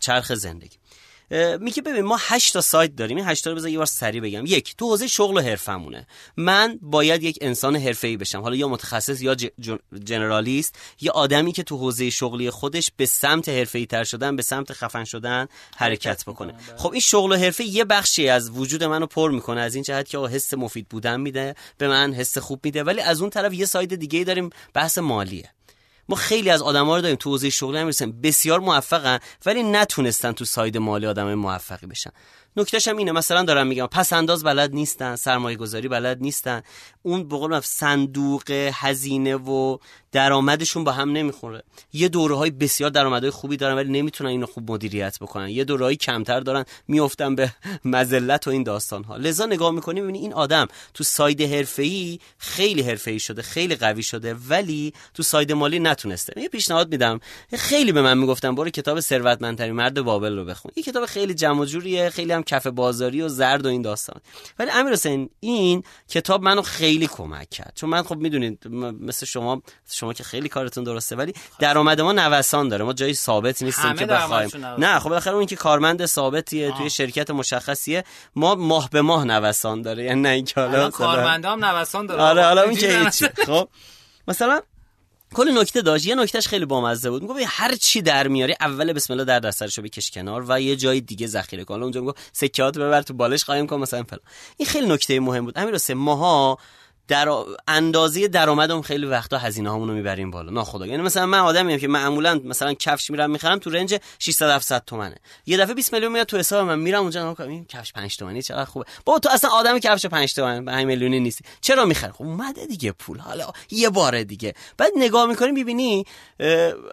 S2: چرخ زندگی. میگه ببین ما 8 تا سایت داریم. این 8 تا رو بذار یه بار سریع بگم. یک تو حوزه شغل و حرفمونه. من باید یک انسان حرفه‌ای بشم. حالا یا متخصص یا generalist یا آدمی که تو حوزه شغلی خودش به سمت حرفه‌ای تر شدن به سمت خفن شدن حرکت بکنه. بله. خب این شغل و حرفه یه بخشی از وجود منو پر می‌کنه. از این جهت که حس مفید بودن میده به من حس خوب میده. ولی از اون طرف یه side دیگه داریم. بحث مالیه. ما خیلی از آدما رو داریم تو حوزه شغلی هم بسیار موفقن ولی نتونستن تو side مالی آدم موفقی بشن. نکتهش هم اینه مثلا دارم میگم پس انداز بلد نیستن سرمایه گذاری بلد نیستن. اون به صندوق هزینه و درآمدشون با هم نمی‌خوره. یه دوره های بسیار درآمدهای خوبی دارن ولی نمی‌تونن اینو خوب مدیریت بکنن. یه دوره کمتر دارن میافتن به مزلت و این داستان ها لذا نگاه می‌کنیم می‌بینی این آدم تو ساید حرفه‌ای خیلی حرفه‌ای شده خیلی قوی شده ولی تو ساید مالی نتونسته. یه پیشنهاد میدم. خیلی به من می‌گفتن برو کتاب ثروتمندترین مرد بابل رو بخون. این کتاب خیلی جمع جوریه خیلی هم کف بازاری و زرد و این داستان. ولی امیر حسین این کتاب منو خیلی کمک کرد. چون من خب می‌دونید مثل شما شما که خیلی کارتون درسته ولی درآمد ما نوسان داره. ما جایی ثابت نیستیم که بخوایم. نه خب بالاخره اون که کارمند ثابتیه توی شرکت مشخصیه. ما ماه به ماه نوسان داره. یعنی نه اینکه حالا
S1: کارمندام نوسان داره.
S2: آره حالا اون که خب مثلا کلی نکته داشت. یه نکتهش خیلی بامزه بود. میگه هر چی در میاری اول بسم الله در دسترشو بکش کنار و یه جای دیگه ذخیره کن. اونجا میگه سکیات ببر تو بالش قایم کن مثلا فلان. این خیلی نکته مهم بود. همین راسته ماها در اندازه درآمدم خیلی وقتا هزینه هامونو می‌بریم بالا. ناخدا یعنی مثلا من آدمیم که معمولا مثلا کفش میرم می‌خرم تو رنج 600 700 تومنه. یه دفعه 20 میلیون میاد تو حساب من. میرم اونجا نگاه این کفش 5 تومانی چقدر خوبه. با تو اصلا آدم کفش 5 تومن 5 میلیونی نیستی چرا می‌خری؟ خب اومده دیگه پول. حالا یه بار دیگه. بعد نگاه می‌کنی می‌بینی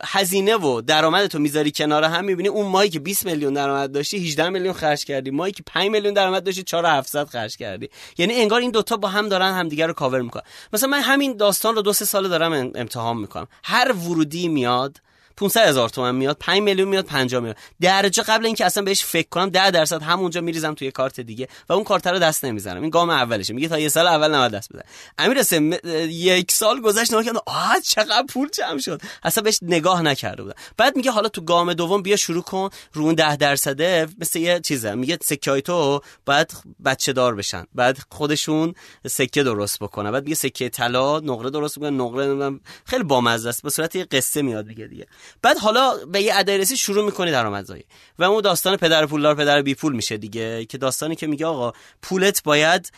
S2: هزینه و درآمد تو می‌ذاری کنار هم. می‌بینی اون ماهی که 20 میلیون درآمد داشتی 18 میلیون خرج کردی. ماهی که 5 میلیون درآمد داشتی 4700 خرج کردی. یعنی انگار این دوتا با هم دارن همدیگه رو کاور می‌کنن مثلا من همین داستان رو دو سه سال دارم امتحان می‌کنم. هر ورودی میاد 500 هزار تومن میاد 5 میلیون میاد 50 میلیون. درجه قبل اینکه اصلا بهش فکر کنم 10 درصد همونجا میریزم توی کارت دیگه و اون کارت رو دست نمی‌زنم. این گام اولشه. میگه تا یه سال اول نباید دست بزنم. امیر حسین یک سال گذشت نگاه کردم. آها چقدر پول جمع شد. اصلا بهش نگاه نکرده بودم. بعد میگه حالا تو گام دوم بیا شروع کن رو اون 10 درصده. مثل یه چیزه. میگه سکه تو باید بچه دار بشن. بعد خودشون سکه درست بکنن. بعد میگه سکه طلا نقره درست بکنن نقره خیلی بامزه است. به صورت یه قصه میاد دیگه دیگه. بعد حالا به یه ادرسی شروع می‌کنی درآمدزایی. و اون داستان پدر پولدار پدر بی پول میشه دیگه که داستانی که میگه آقا پولت باید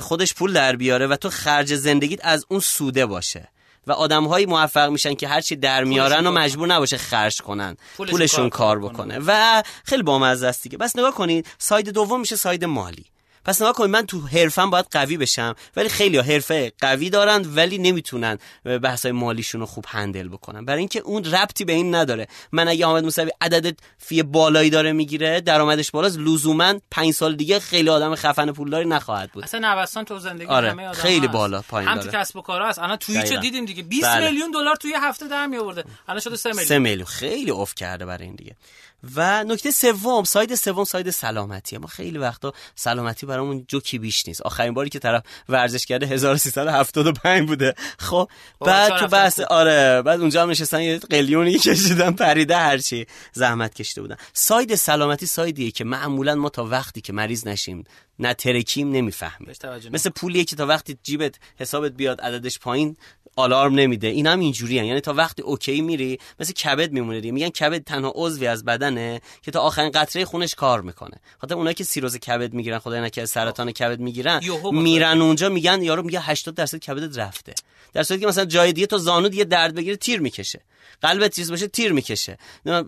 S2: خودش پول در بیاره و تو خرج زندگیت از اون سوده باشه. و آدم هایی موفق میشن که هرچی در میارن و مجبور نباشه خرج کنن. پولشون, کار, بکنه. و خیلی بامزه است دیگه. بس نگاه کنید ساید دوم میشه ساید مالی. پس نگاه کنید من تو حرفم باید قوی بشم. ولی خیلی حرفه قوی دارن ولی نمی‌تونن بحثای مالیشون رو خوب هندل بکنن. برای اینکه اون ربطی به این نداره. من اگه حامد موسوی عدد فی بالایی داره می‌گیره درآمدش بالاست لزوما 5 سال دیگه خیلی آدم خفن پولداری نخواهد بود.
S1: اصلا نوسان تو زندگی
S2: آره.
S1: همه آدم
S2: خیلی بالا پایین
S1: هم تو کسب و کار هست. الان توییچ دیدیم دیگه. 20 بله. میلیون دلار توی هفته در می آورده الان شده 3 میلیون.
S2: 3 میلیون. خیلی افت کرده برای این دیگه. و نکته سوم side سوم side سلامتیه. ما خیلی وقتا سلامتی برامون جوکی بیش نیست. آخرین باری که طرف ورزش کرده 1375 بوده. خب بعد تو بحث آره بعد اونجا هم نشستن یه قلیونی کشیدن پریده هرچی زحمت کشیده بودن. side سلامتی side یه که معمولا ما تا وقتی که مریض نشیم نترکیم نمی‌فهمه مثل پولیه که تا وقتی جیبت حسابت بیاد عددش پایین آلارم نمیده. این هم اینجوری یعنی تا وقتی OK میری مثل کبد میمونه دیگه. میگن کبد تنها عضوی از بدنه که تا آخرین قطره خونش کار می‌کنه. خاطر اونایی که سیروز کبد می‌گیرن خدای نکنه سرطان کبد می‌گیرن میرن اونجا میگن یارو میگه 80 درصد کبدت رفته. در صورتی که مثلا جای دیگه تو زانو دیگه درد بگیره تیر می‌کشه. قلبت چیز باشه تیر می‌کشه.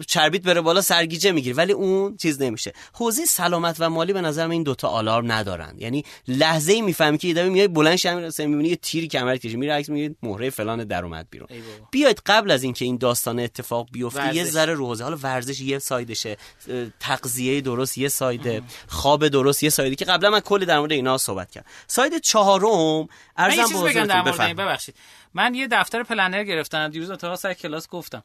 S2: چربیت بره بالا سرگیجه می‌گیره ولی اون چیز نمیشه. حوزه سلامت و مالی به نظر من این دوتا آلارم ندارن. یعنی لحظه ای می‌فهمی که یه دفعه میای بلند شم می‌بینی یه تیری کمرت کشید میره عکس می‌گیره مهره فلان در اومد بیرون. بیاید قبل از اینکه این داستان اتفاق بیفته یه ذره روزه حالا ورزش یه سایدشه تغذیه درست یه سایده خواب درست یه سایده که قبلا من کلی در مورد اینا صحبت کردم. ساید چهارم ارزم
S1: ببخشید. من یه دفتر پلنر گرفتم دیروز اتفاقا سر کلاس گفتم.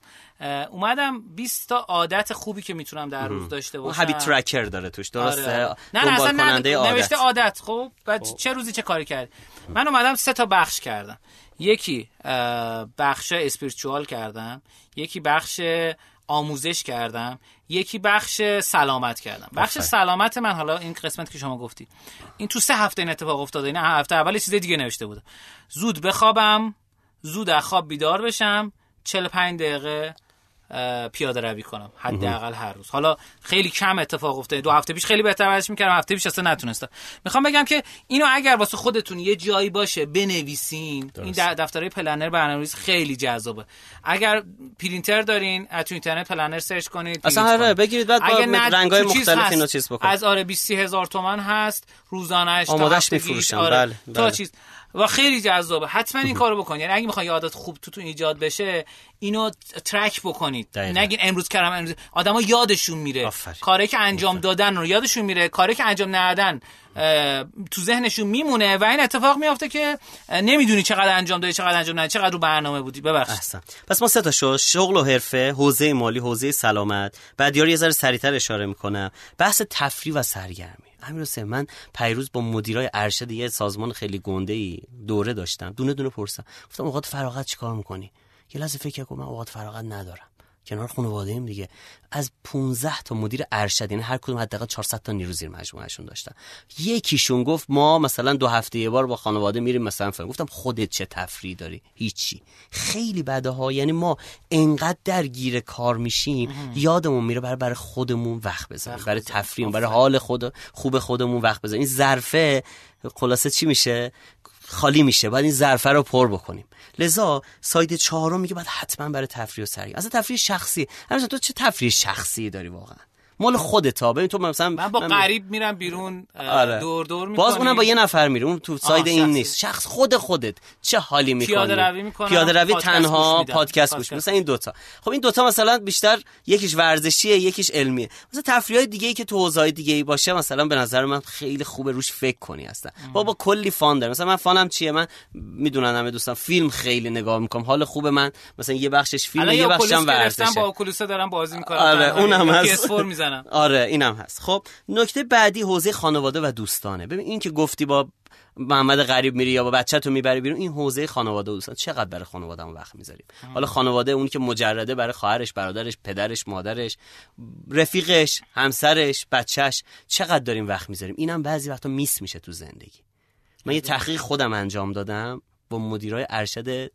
S1: اومدم 20 تا عادت خوبی که می‌تونم در روز داشته باشم.
S2: هابیت ترکر داره توش درسته؟
S1: آره. نه نه اصلا نه نوشته عادت. خب بعد خب. چه روزی چه کاری کرد من اومدم سه تا بخش کردم. یکی بخش اسپریچوال کردم یکی بخش آموزش کردم یکی بخش سلامت کردم. بخش سلامت من حالا این قسمت که شما گفتی. این تو سه هفته این اتفاق افتاده این هفته اول چیز دیگه نوشته بوده. زود بخوابم زود از خواب بیدار بشم 45 دقیقه پیاده روی کنم. حداقل هر روز. حالا خیلی کم اتفاق افتاده. دو هفته پیش خیلی بهتر ورزش می‌کردم. هفته پیش اصلا نتونستم. می‌خوام بگم که اینو اگر واسه خودتون یه جایی باشه بنویسین. این دفترهای پلنر برنامه‌ریزی خیلی جذابه. اگر پرینتر دارین تو اینترنت planner سرچ کنید
S2: اصلا آره بگیرید بعد با رنگای مختلف اینو چیز بکنید.
S1: از آره 20 هزار تومان هست. روزانه‌اش
S2: آمادهش میفروشن آره. بله,
S1: بله. تا چیز و خیلی جذابه. حتما این کارو بکنید یعنی اگه می‌خوای عادت خوب تو تو ایجاد بشه اینو ترک بکنید. نگین امروز کردم امروز آدما یادشون میره. کاری که انجام دادن رو یادشون میره. کاری که انجام ندادن تو ذهنشون میمونه و این اتفاق میافته که نمی‌دونی چقدر انجام دادی چقدر انجام ندادی چقدر رو برنامه بودی. ببخشید.
S2: پس ما سه تا شو شغل و حرفه حوزه مالی حوزه سلامت. بعد یاری یه ذره سریعتر اشاره می‌کنم. بحث تفریح و سرگرمی. امیر حسین من پیروز با مدیرای ارشد یه سازمان خیلی گنده ای دوره داشتم. دونه دونه پرسم گفتم اوقات فراغت چیکار می‌کنی؟ یه لحظه فکر کنم من اوقات فراغت ندارم. کنار خانواده ایم دیگه. از 15 تا مدیر ارشد یعنی هر کدوم حداقل 400 تا نیرو زیر مجموعهشون داشتن. یکیشون گفت ما مثلا دو هفته یه بار با خانواده میریم مثلا فهم. گفتم خودت چه تفریح داری؟ هیچی. خیلی بده ها یعنی ما انقدر درگیر کار میشیم یادمون میره برای برای خودمون وقت بذاریم. برای تفریح برای حال خود خوب خودمون وقت بذاریم. این ظرفه خلاصه چی میشه؟ خالی میشه باید این ظرفه رو پر بکنیم. لذا ساید چهارم میگه باید حتما برای تفریح و سرگرمی. از تفریح شخصی. همین تو چه تفریح شخصی داری واقعا؟ مال خودتا. ببین تو مثلا
S1: من با قریب میرم بیرون آره. دور دور می‌کنی
S2: باز اونم با یه نفر میره اون تو ساید این نیست. شخص خود خودت چه حالی می‌کنی؟
S1: پیاده روی می‌کنم
S2: پیاده روی تنها پادکست گوش مثلا این دوتا. خب این دوتا مثلا بیشتر یکیش ورزشیه یکیش علمیه. مثلا تفریحات دیگه ای که تو حوزه دیگه ای باشه مثلا به نظر من خیلی خوبه روش فکر کنی هستن بابا کلی فان داره مثلا من فانم چیه؟ من می‌دونن همه دوستان فیلم خیلی نگاه می‌کنم. حال خوب من. مثلا یه بخشش فیلم یه بخشش ورزشه.
S1: با اوکولوس دارم بازی می‌کنم.
S2: آره اونم هست.
S1: می‌زنم
S2: آره اینم هست. خب نکته بعدی حوزه خانواده و دوستانه. ببین این که گفتی با محمد غریب میری یا با بچه تو می‌بری بیرون این حوزه خانواده و دوستان. چقدر برای خانواده وقت می‌ذاریم؟ حالا خانواده اون که مجرده برای خواهرش برادرش پدرش مادرش رفیقش همسرش بچهش چقدر داریم وقت می‌ذاریم؟ اینم بعضی وقتا میس میشه تو زندگی. من یه تحقیق خودم انجام دادم با مدیرای ارشد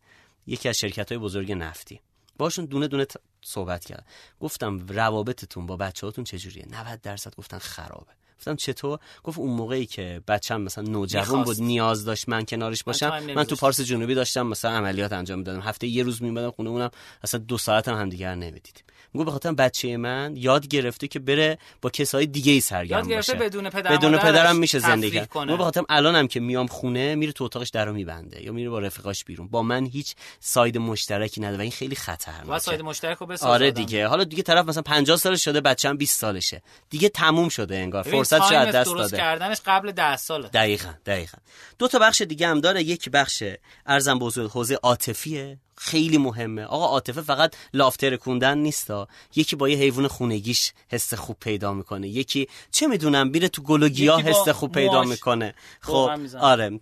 S2: یکی از شرکت های بزرگ نفتی. باشون دونه دونه صحبت کرد گفتم روابطتون با بچه‌هاتون چجوریه؟ 90 درصد گفتن خرابه. گفتم چطور؟ گفت اون موقعی که بچم مثلا نوجوان بود نیاز داشت من کنارش باشم من, تو پارس جنوبی داشتم مثلا عملیات انجام می‌دادم. هفته یه روز میمدم خونه اونم اصلا دو ساعت هم همدیگر نمی‌دیدیم. میگه به خاطر بچه من یاد گرفته که بره با کسای دیگه ای سرگرم
S1: یاد گرفته
S2: باشه.
S1: بدون پدر
S2: بدون پدرم میشه زندگی کنه. به خاطر الانم که میام خونه میره تو اتاقش درو میبنده یا میره با رفیقاش بیرون. با من هیچ ساید مشترکی نداره و این خیلی خطرناکه. و
S1: ساید مشترک رو
S2: آره دیگه. حالا دیگه طرف مثلا 50 سالش شده بچه‌م 20 سالشه. دیگه تموم شده انگار. فرصت شاید دست داده.
S1: کردنش قبل 10 ساله.
S2: دقیقاً دقیقاً. دو تا بخش دیگه هم داره. یک بخش ارزم بزرگ حوزه عاطفیه. خیلی مهمه. آقا عاطفه فقط لافتر کندن نیستا. یکی با یه حیوان خونگیش حس خوب پیدا می‌کنه. یکی چه می‌دونم بیره تو گل و گیاه حس خوب پیدا می‌کنه. خب آره.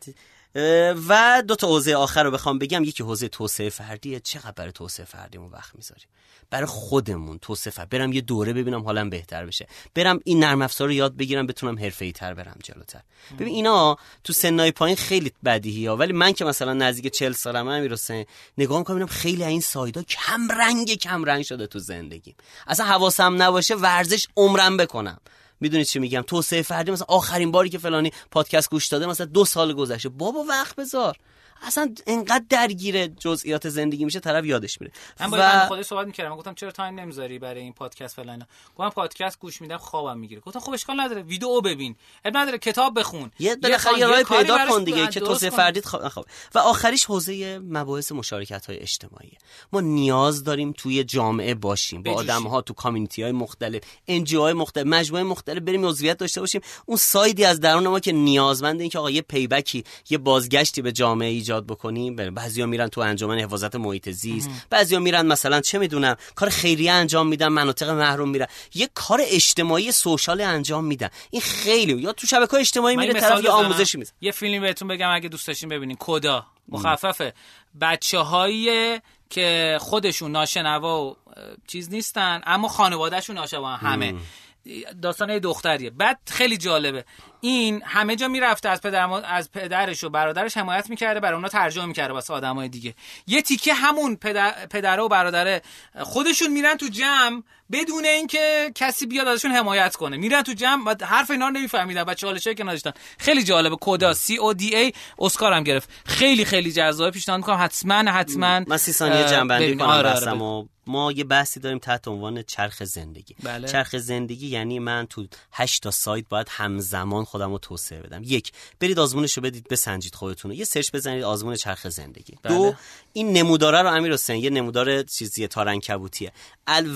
S2: و دو تا حوزه آخر رو بخوام بگم. یکی حوزه توسعه فردیه چقدر برای توسعه فردیمون وقت می‌ذاریم؟ برای خودمون توسعه فرد برم یه دوره ببینم حالم بهتر بشه. برم این نرم افزار رو یاد بگیرم بتونم حرفه‌ای تر برم جلوتر. ببین اینا تو سنای پایین خیلی بدیهی ها. ولی من که مثلا نزدیک 40 سالمه امیر حسین نگاه می‌کنم خیلی این سایدا کم رنگ کم رنگ شده تو زندگیم. اصلا حواسم نباشه ورزش عمرم بکنم. می‌دونید چی میگم؟ توسعه فردی مثلا آخرین باری که فلانی پادکست گوش داده مثلا دو سال گذشته. بابا وقت بذار. اصلا انقدر درگیر جزئیات زندگی میشه طرف یادش میره.
S1: من با و... خودش صحبت می‌کردم. من گفتم چرا time نمی‌ذاری برای این پادکست فلان گفتم پادکست گوش میدم خوابم می‌گیره. گفتم خب اشکال نداره ویدیو ببین. عیب نداره کتاب بخون.
S2: یه بالاخره یه پیدا کن دیگه که توسعه فردیت خب خب و آخریش حوزه مباحث مشارکت های اجتماعی. ما نیاز داریم توی جامعه باشیم. با آدم ها تو community های مختلف ان های مختلف مجموعه مختلف بریم عضویت داشته باشیم. اون سایدی از درون ما که نیازمند این که آقا یه پیبکی یه بازگشتی به جامعه ایجاد بکنیم بعضیا میرن تو انجمن حفاظت محیط زیست. بعضیا میرن مثلا چه می‌دونم کار خیریه انجام میدن مناطق محروم میرن. یه کار اجتماعی سوشال انجام میدن. این خیلی یا تو شبکه اجتماعی میره طرف یه آموزشی میده
S1: یه فیلمی بهتون بگم اگه دوست داشتین ببینین. کدا. مخففه. بچه که خودشون ناشنوا و چیز نیستن اما خانوادهشون ناشنوا. همه. داستان یه دختریه. بعد خیلی جالبه. این همه جا می‌رفته از پدر از پدرش و برادرش حمایت می‌کرده برای اونا ترجمه می‌کرده واسه آدمای دیگه. یه تیکه همون پدر, پدر و برادره خودشون میرن تو جمع بدون اینکه کسی بیاد ازشون حمایت کنه. میرن تو جمع و حرف اینا رو نمیفهمیدن و چالشه که نداشتن خیلی جالبه. کدا سی او دی ای اسکار هم گرفت. خیلی خیلی جذاب پیشنهاد می‌کنم. حتما حتما
S2: من سی ثانیه جمع بندی کنم آره آره و ما یه بحثی داریم تحت عنوان چرخ زندگی. بله. چرخ زندگی یعنی من تو 8 تا سایت باید همزمان خودم رو توسعه بدم. یک برید آزمونش رو بدید بسنجید خودتون یه سرچ بزنید آزمون چرخ زندگی. بله. دو این نموداره رو امیر حسین یه نمودار چیزی تارن کبوتیه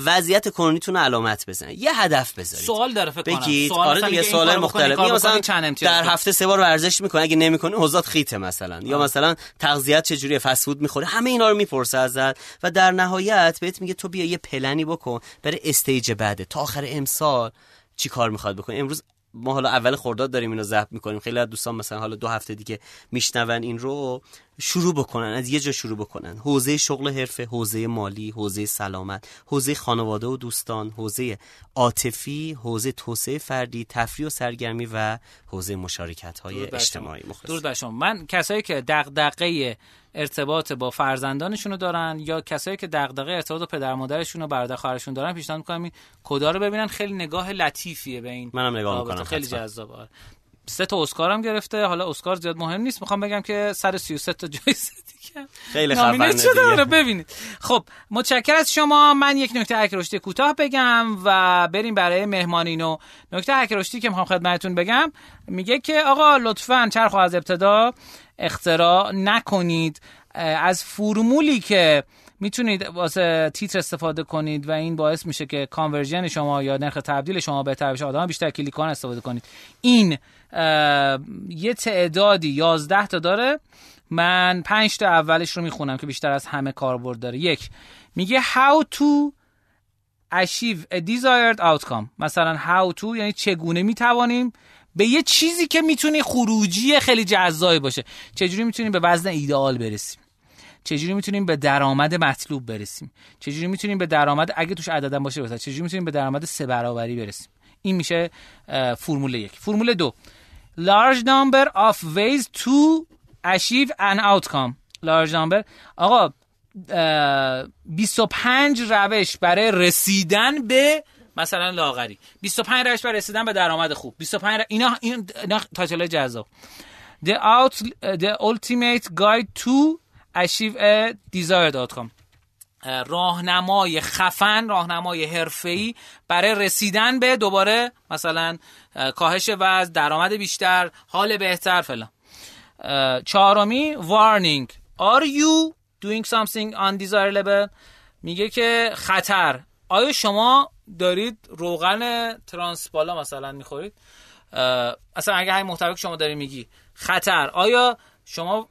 S2: وضعیت کنونیتون رو علامت بزنید. یه هدف بذارید.
S1: سوال داره فکر کنم.
S2: بگید. آره دیگه سوال مختلف. مثلا در هفته سه بار ورزش می‌کنه. اگه نمی‌کنه حوزات خیته مثلا. یا مثلا تغذیت چجوریه؟ فست فود می‌خوره همه اینا رو می‌پرسه ازت. و در نهایت بهت میگه تو بیا یه پلنی بکن برای استیج بعده. تا آخر امسال چی کار می‌خواد بکنی امروز ما حالا اول خرداد داریم اینو ضبط می‌کنیم. خیلی از دوستان مثلا حالا دو هفته دیگه میشنون این رو. شروع بکنن از یه جا شروع بکنن. حوزه شغل حرفه حوزه مالی حوزه سلامت حوزه خانواده و دوستان حوزه عاطفی حوزه توسعه فردی تفریح و سرگرمی و حوزه مشارکت های اجتماعی
S1: مختص دور من کسایی که دغدغه ارتباط با فرزندانشون رو دارن یا کسایی که دغدغه ارتباط با پدر مادرشون و برادر خواهرشون دارن پیشنهاد می‌کنم این کدا رو ببینن. خیلی نگاه لطیفیه به این
S2: منم نگاه می‌کنم.
S1: خیلی جذابه. سه تا اسکار هم گرفته. حالا اسکار زیاد مهم نیست. می‌خوام بگم که 133 تا جایزه دیگه.
S2: خیلی خفنه دیگه.
S1: ببینید. خب متشکر از شما. من یک نکته growth ی کوتاه بگم و بریم برای مهمانینو نکته growth ی که می‌خوام خدمتتون بگم میگه که آقا لطفا چرخ از ابتدا اختراع نکنید. از فرمولی که می‌تونید واسه تیتر استفاده کنید و این باعث میشه که conversion شما یا نرخ تبدیل شما بهتر بشه آدم بیشتر کلیک استفاده کنید. این یه تعدادی 11 تا داره. من 5 تا اولش رو می‌خونم که بیشتر از همه کاربرد داره. یک میگه how to achieve a desired outcome. مثلا how to یعنی چگونه می‌توانیم به یه چیزی که می‌تونی خروجی خیلی جذابی باشه. چجوری می‌تونیم به وزن ایدئال برسیم؟ چجوری می‌تونیم به درآمد مطلوب برسیم؟ چجوری می‌تونیم به درآمد اگه توش عددم باشه بسید چجوری می‌تونیم به درآمد سه برابری برسیم؟ این میشه فرمول یک. فرمول دو large number of ways to achieve an outcome large number آقا 25 روش برای رسیدن به مثلا لاغری 25 روش برای رسیدن به درآمد خوب 25 اینا این تایتل جذاب the out the ultimate guide to achieve a desired outcome راهنمای خفن راهنمای حرفه‌ای برای رسیدن به دوباره مثلا کاهش وزن درآمد بیشتر حال بهتر فلان. چهارمی warning. Are you doing something undesirable? میگه که خطر. آیا شما دارید روغن ترانسپالا مثلا می‌خورید؟ اصلا اگه همین محتوی شما داری میگی. خطر. آیا شما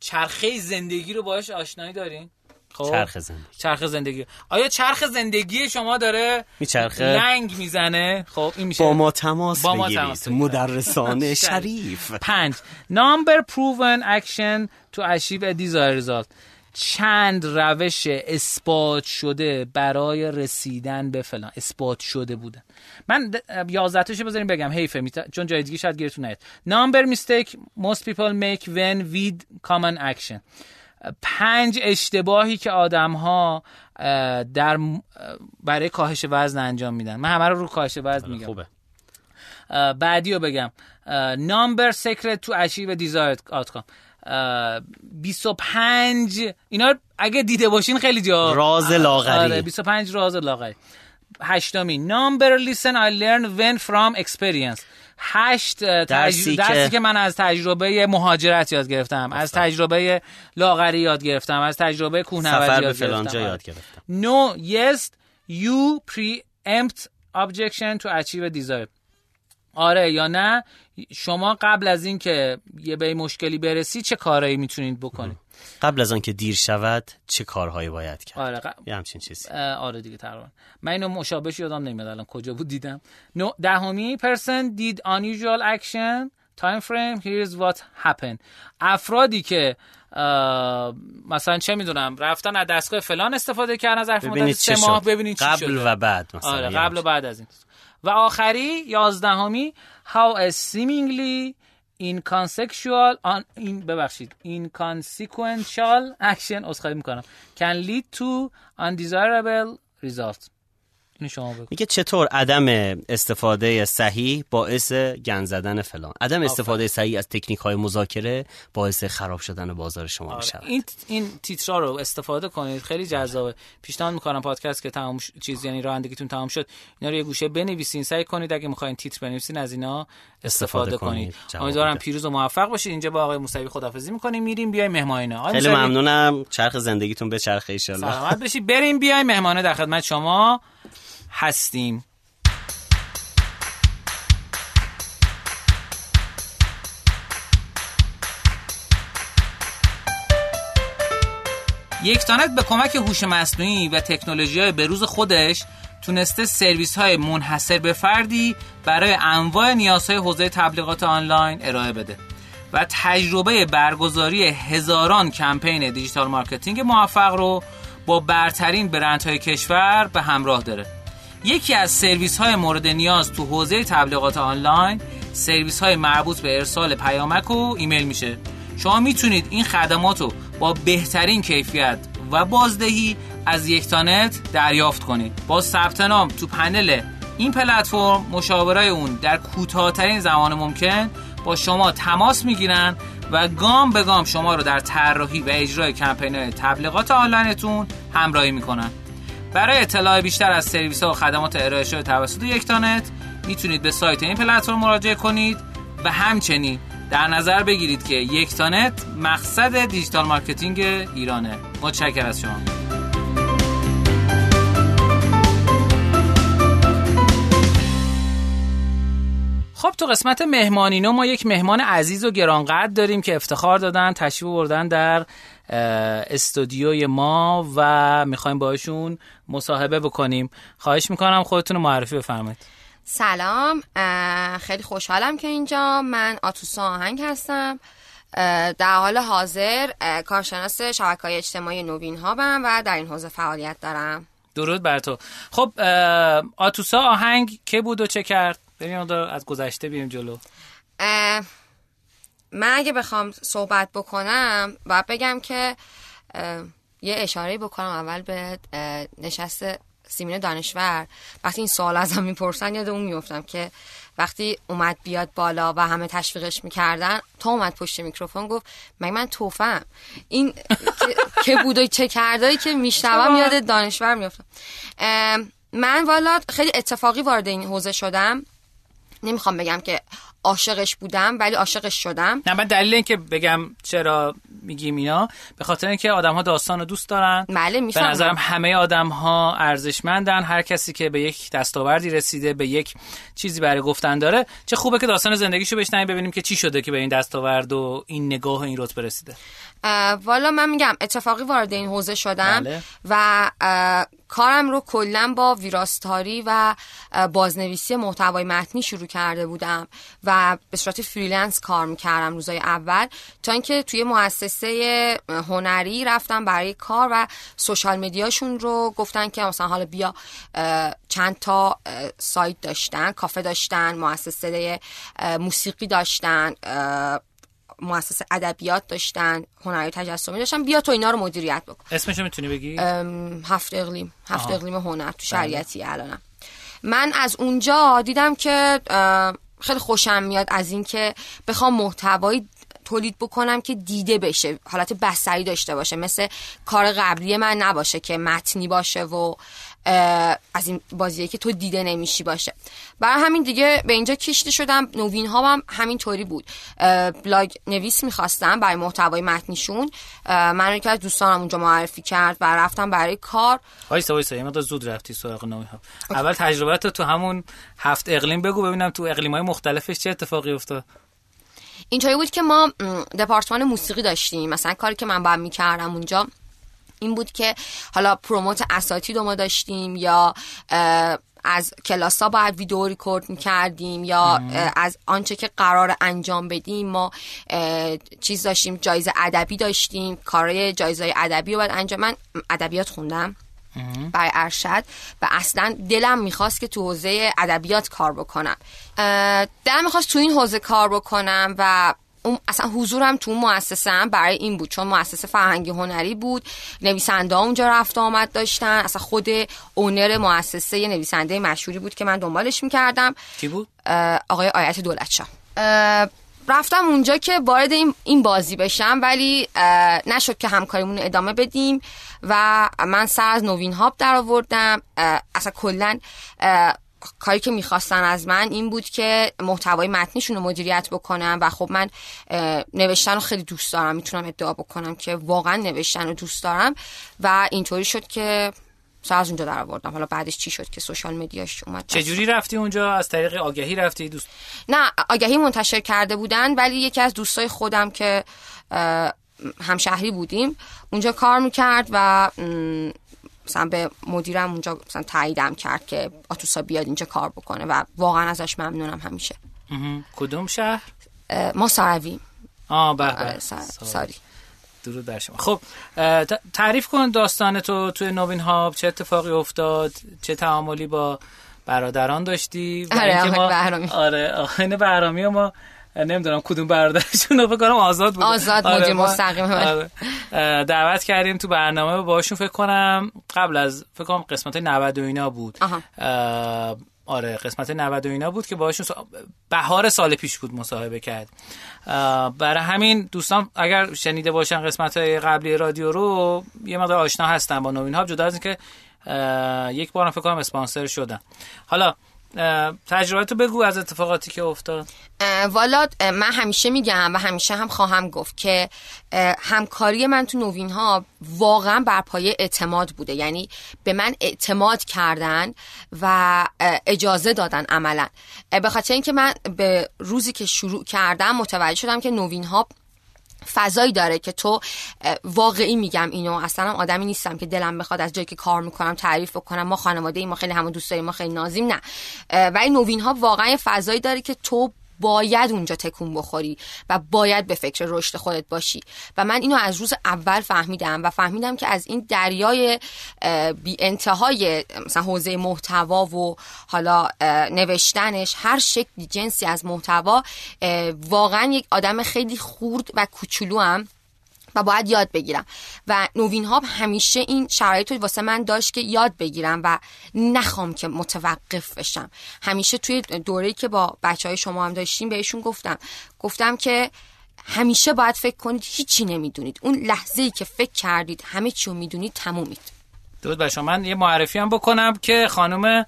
S1: چرخه زندگی رو باش آشنایی دارین؟
S2: خب. چرخ زندگی.
S1: چرخ زندگی. آیا چرخ زندگی شما داره
S2: میچرخه.
S1: لنگ می‌زنه؟ خب این میشه.
S2: با ما تماس با ما تماس مدرسان شریف.
S1: پنج. Number proven action to achieve a desired result. چند روش اثبات شده برای رسیدن به فلان. اثبات شده بودن من 11 تاشو بذاریم بگم. حیفه میتا... چون جای دیگه شاید گیرتون نیاد. Number mistake most people make when with common action. پنج اشتباهی که آدم ها در برای کاهش وزن انجام میدن. من همه رو رو کاهش وزن میگم. خوبه. بعدی رو بگم. secret to achieve a desired outcome. 25 اینا اگه دیده باشین خیلی جا
S2: راز لاغری.
S1: آره 25 راز لاغری. هشتمی number listen I learn when from experience. هشت درسی, درسی که... من از تجربه مهاجرت یاد گرفتم از تجربه لاغری یاد گرفتم از تجربه کوهنوردی یاد گرفتم.
S2: یاد گرفتم.
S1: no yes you preempt objection to achieve a desire آره یا نه شما قبل از اینکه یه به مشکلی برسی چه کارهایی می‌تونید بکنید؟
S2: قبل از آنکه دیر شود چه کارهایی باید کرد؟
S1: آره ق...
S2: یه همچین چیزی.
S1: آره دیگه تقریبا. من اینو مشابهش یادم نمیاد الان کجا بود دیدم. نو دهمی person did unusual action. Time frame here's what happened. افرادی که مثلا چه می‌دونم رفتن از دستگاه فلان استفاده کردن از ظرف مدت سه ماه ببینید چی
S2: قبل و بعد مثلا
S1: آره قبل و بعد از این. و آخری یازدهمی how a seemingly inconsequential این ببخشید. inconsequential action اسخای می‌کنم. Can lead to undesirable results. شما
S2: میگه چطور عدم استفاده صحیح باعث گند زدن فلان. عدم استفاده صحیح از تکنیک های مذاکره باعث خراب شدن بازار شما آره. میشه
S1: این این تیترا رو استفاده کنید. خیلی جذابه. پیشنهاد می‌کنم پادکست که تمام ش... چیز یعنی رانندگیتون تمام شد اینا رو یه گوشه بنویسین. سعی کنید اگه می‌خواین تیتر بنویسین از اینا استفاده, کنید. امیدوارم پیروز و موفق باشید اینجا با آقای موسوی خدافظی می‌کنیم. میریم بیایم مهمانه.
S2: خیلی ممنونم. چرخ زندگیتون به چرخ ان
S1: سلامت بشید بریم بیایم مهمانه در خدمت شما هستیم. یک تانت به کمک هوش مصنوعی و تکنولوژی های بروز خودش تونسته سرویس های منحصر به فردی برای انواع نیازهای حوزه تبلیغات آنلاین ارائه بده و تجربه برگزاری هزاران کمپین digital marketing موفق رو با برترین برندهای کشور به همراه داره. یکی از سرویس های مورد نیاز تو حوزه تبلیغات آنلاین سرویس های مربوط به ارسال پیامک و ایمیل میشه. شما می‌تونید این خدمات رو با بهترین کیفیت و بازدهی از یکتانت دریافت کنید. با ثبت نام تو پنل این پلتفرم مشاورای اون در کوتاهترین زمان ممکن با شما تماس می‌گیرن و گام به گام شما رو در طراحی و اجرای کمپین تبلیغات آنلاینتون همراهی می‌کنن. برای اطلاع بیشتر از سرویس ها و خدمات ارائه شده توسط یکتانت می‌تونید به سایت این پلتفرم مراجعه کنید و همچنین در نظر بگیرید که یکتانت مقصد digital marketing ایرانه. متشکر از شما. خب تو قسمت مهمانینو ما یک مهمان عزیز و گرانقدر داریم که افتخار دادن تشریف بردن در استودیوی ما و می‌خوایم باشون مصاحبه بکنیم. خواهش می‌کنم خودتون رو معرفی بفرمایید.
S3: سلام خیلی خوشحالم که اینجا. من آتوسا آهنگ هستم. در حال حاضر کارشناس شبکه های اجتماعی نوین هابم و در این حوزه فعالیت دارم.
S1: درود بر تو. خب آتوسا آهنگ که بود و چه کرد؟ بریم از گذشته بیم جلو.
S3: من اگه بخوام صحبت بکنم باید بگم که یه اشاره بکنم اول به نشست سیمین دانشور. وقتی این سوال ازم می‌پرسن یاد اون میفتم که وقتی اومد بیاد بالا و همه تشویقش می‌کردن تا اومد پشت میکروفون گفت مگه من توفم؟ این که بود و چه کردایی که میشنوم یاد دانشور میفتم من والا خیلی اتفاقی وارد این حوزه شدم. نمی‌خوام بگم که عاشقش بودم ولی عاشقش شدم.
S1: نه من دلیل اینکه بگم چرا میگیم اینا به خاطر اینکه آدم ها داستان رو دوست دارن.
S3: بله
S1: به نظرم همه آدم ها ارزشمندن. هر کسی که به یک دستاوردی رسیده به یک چیزی برای گفتن داره. چه خوبه که داستان زندگیشو بشنویم ببینیم که چی شده که به این دستاورد و این نگاه و این رتبه رسیده.
S3: والا من میگم اتفاقی وارد این حوزه شدم بله. و کارم رو کلا با ویراستاری و بازنویسی محتوای متنی شروع کرده بودم و به صورت freelance کار می‌کردم روزای اول تا اینکه توی مؤسسه هنری رفتم برای کار و social media شون رو گفتن که مثلا حالا بیا چند تا سایت داشتن کافه داشتن مؤسسه موسیقی داشتن مؤسسه ادبیات داشتن هنری تجسمی داشتن. بیا تو اینا رو مدیریت بکن.
S1: اسمشو می‌تونی بگی؟
S3: هفت اقلیم. هفت اقلیم هنر تو شریعتی بله. الانم. من از اونجا دیدم که خیلی خوشم میاد از اینکه بخوام محتوایی تولید بکنم که دیده بشه حالت بسری داشته باشه. مثل کار قبلی من نباشه که متنی باشه و از این بازیه که تو دیده نمیشی باشه. برای همین دیگه به اینجا کشته شدم. نوین ها هم همین طوری بود بلاگ نویس می‌خواستم برای محتوای متنیشون. من که از دوستانم اونجا معرفی کرد و رفتم برای کار.
S1: وایسا وایسا یه زود رفتی سراغ نوین ها اول تجربه تو همون هفت اقلیم بگو ببینم تو اقلیم های مختلفش چه اتفاقی افتاد.
S3: اینطوری بود که ما دپارتمان موسیقی داشتیم. مثلا کاری که من باید می‌کردم اونجا این بود که حالا پروموت اساتید ما داشتیم یا از کلاس ها باید ویدیو ریکورد می‌کردیم یا از آنچه که قرار انجام بدیم ما چیز داشتیم جایزه ادبی داشتیم کارهای جایزه ادبی رو باید انجام من ادبیات خوندم برای ارشد و اصلا دلم می‌خواست که تو حوزه ادبیات کار بکنم. دلم می‌خواست تو این حوزه کار بکنم و اون اصلا حضورم تو مؤسسه هم برای این بود چون مؤسسه فرهنگی هنری بود نویسنده اونجا رفت آمد داشتن. اصلا خود اونر مؤسسه نویسنده مشهوری بود که من دنبالش می‌کردم.
S1: کی بود؟
S3: آقای آیت دولت رفتم اونجا که وارد این, این بازی بشم ولی نشد که همکاریمون ادامه بدیم و من سر از نوین هاب در آوردم اصلا کلا کاری که می‌خواستن از من این بود که محتوای متنیشون رو مدیریت بکنم و خب من نوشتن رو خیلی دوست دارم می‌تونم ادعا بکنم که واقعا نوشتن رو دوست دارم و اینطوری شد که سر از اونجا در آوردم حالا بعدش چی شد که سوشال مدیاش اومد؟
S1: چجوری رفتی اونجا؟ از طریق آگهی رفتی؟ دوست
S3: نه آگهی منتشر کرده بودن ولی یکی از دوستای خودم که همشهری بودیم اونجا کار می‌کرد و مثلا به مدیرم اونجا مثلا تاییدم کرد که آتوسا بیاد اینجا کار بکنه و واقعا ازش ممنونم همیشه.
S1: کدوم شهر؟
S3: ما سارویم
S1: آه به آره،
S3: ساری
S1: درود بر شما. خب تعریف کن داستان تو توی نوین ها چه اتفاقی افتاد چه تعاملی با برادران داشتی
S3: آره آقای بهرامی.
S1: آره آقای بهرامی ما نمی‌دونم کدوم برادرشون رو فکر آزاد بود
S3: آزاد آره مستقیم.
S1: آره. دعوت کردیم تو برنامه باشون فکر کنم قبل از فکر کنم قسمت 90 و اینا بود. آره قسمت 90 و اینا بود که باشون بهار سال پیش بود مصاحبه کرد. برای همین دوستان اگر شنیده باشن قسمت قبلی رادیو رو یه مقدار آشنا هستن با نوین ها جدا از اینکه یک بارم فکر کنم اسپانسر شدن. حالا تجربه بگو از اتفاقاتی که افتاد.
S3: والا من همیشه میگم و همیشه هم خواهم گفت که همکاری من تو نوین ها واقعا بر پایه اعتماد بوده. یعنی به من اعتماد کردن و اجازه دادن عملا. به خاطر اینکه من به روزی که شروع کردم متوجه شدم که نوین ها فضایی داره که تو واقعی میگم اینو اصلا آدمی نیستم که دلم بخواد از جایی که کار می‌کنم تعریف بکنم. ما خانواده ای ما خیلی همون دوست داریم ما خیلی نازیم نه. ولی نوین ها واقعا فضایی داره که تو باید اونجا تکون بخوری و باید به فکر رشد خودت باشی. و من اینو از روز اول فهمیدم و فهمیدم که از این دریای بی انتهای مثلا حوزه محتوا و حالا نوشتنش هر شکلی جنسی از محتوا واقعا یک آدم خیلی خورد و کوچولو هم و باید یاد بگیرم. و نوین ها همیشه این شرایط رو واسه من داشت که یاد بگیرم و نخوام که متوقف بشم. همیشه توی دوره‌ای که با بچه های شما هم داشتیم بهشون گفتم. گفتم که همیشه باید فکر کنید هیچی نمی‌دونید. اون لحظه ای که فکر کردید همه چی رو می‌دونید تمومید.
S1: درود بر من یه معرفی هم بکنم که خانم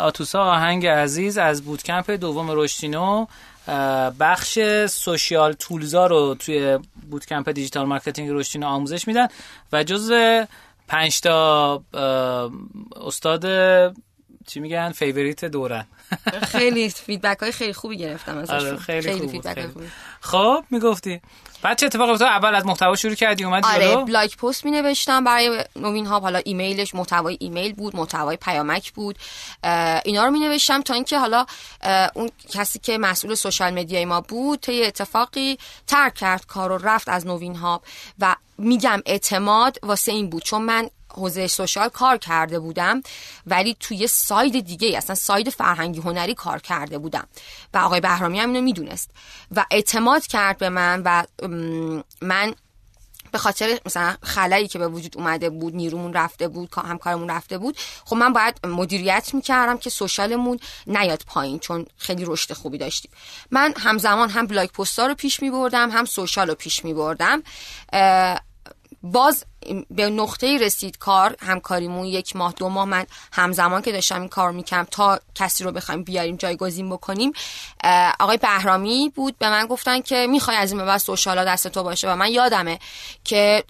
S1: آتوسا آهنگ عزیز از بوتکمپ دوم رشدینو بخش social tool زا رو توی بوتکمپ digital marketing رشدین آموزش میدن و جز پنج تا استاد چی میگن favorite دورن.
S3: خیلی feedback های خیلی خوبی گرفتم
S1: آره خیلی,
S3: خیلی
S1: خوب
S3: feedback
S1: خیلی.
S3: خوبی.
S1: خب می‌گفتی. بعد چه اتفاقی افتاد؟ اول از محتوا شروع کردی اومد
S3: آره blog post می نوشتم برای نوین هاب حالا ایمیلش محتوای ایمیل بود محتوای پیامک بود. اینا رو می نوشتم تا اینکه حالا اون کسی که مسئول social media ی ما بود طی اتفاقی ترک کرد کار و رفت از نوین هاب و میگم اعتماد واسه این بود. چون من حوزه social کار کرده بودم ولی توی side دیگه اصلا side فرهنگی هنری کار کرده بودم. و آقای بهرامی هم اینو می‌دونست. و اعتماد کرد به من و من به خاطر مثلا خلایی که به وجود اومده بود نیرومون رفته بود کا- همکارمون رفته بود خب من باید مدیریت می‌کردم که social مون نیاد پایین چون خیلی رشد خوبی داشتیم. من همزمان هم blog post ا رو پیش میبردم هم social رو پیش میبردم باز به نقطه رسید کار همکاریمون یک ماه دو ماه من همزمان که داشتم این کار می‌کنم تا کسی رو بخوایم بیاریم جایگزین بکنیم آقای بهرامی بود به من گفتن که می‌خوای از این به بعد سوشالا دست تو باشه و من یادمه که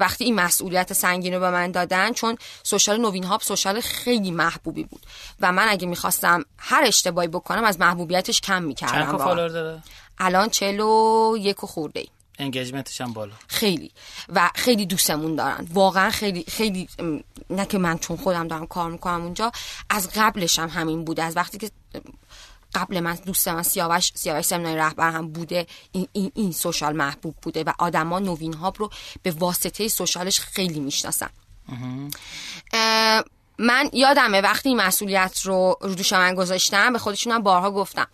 S3: وقتی این مسئولیت سنگین رو به من دادن چون سوشال نوین هاب سوشال خیلی محبوبی بود و من اگه می‌خواستم هر اشتباهی بکنم از محبوبیتش کم می‌کردم
S1: چند. فالوور داره
S3: الان چلو یک و خورده ای.
S1: انگیجمنتش هم بالا.
S3: خیلی. و خیلی دوستمون دارن. واقعا خیلی خیلی نه که من چون خودم دارم کار می‌کنم اونجا از قبلش هم همین بوده. از وقتی که قبل من دوست من سیاوش سیاوش سمنای رهبر هم بوده این, این, این سوشال محبوب بوده و آدما نوین هاب رو به واسطه سوشالش خیلی می‌شناسن. من یادمه وقتی مسئولیت رو رو دوش من گذاشتم به خودشونم بارها گفتم.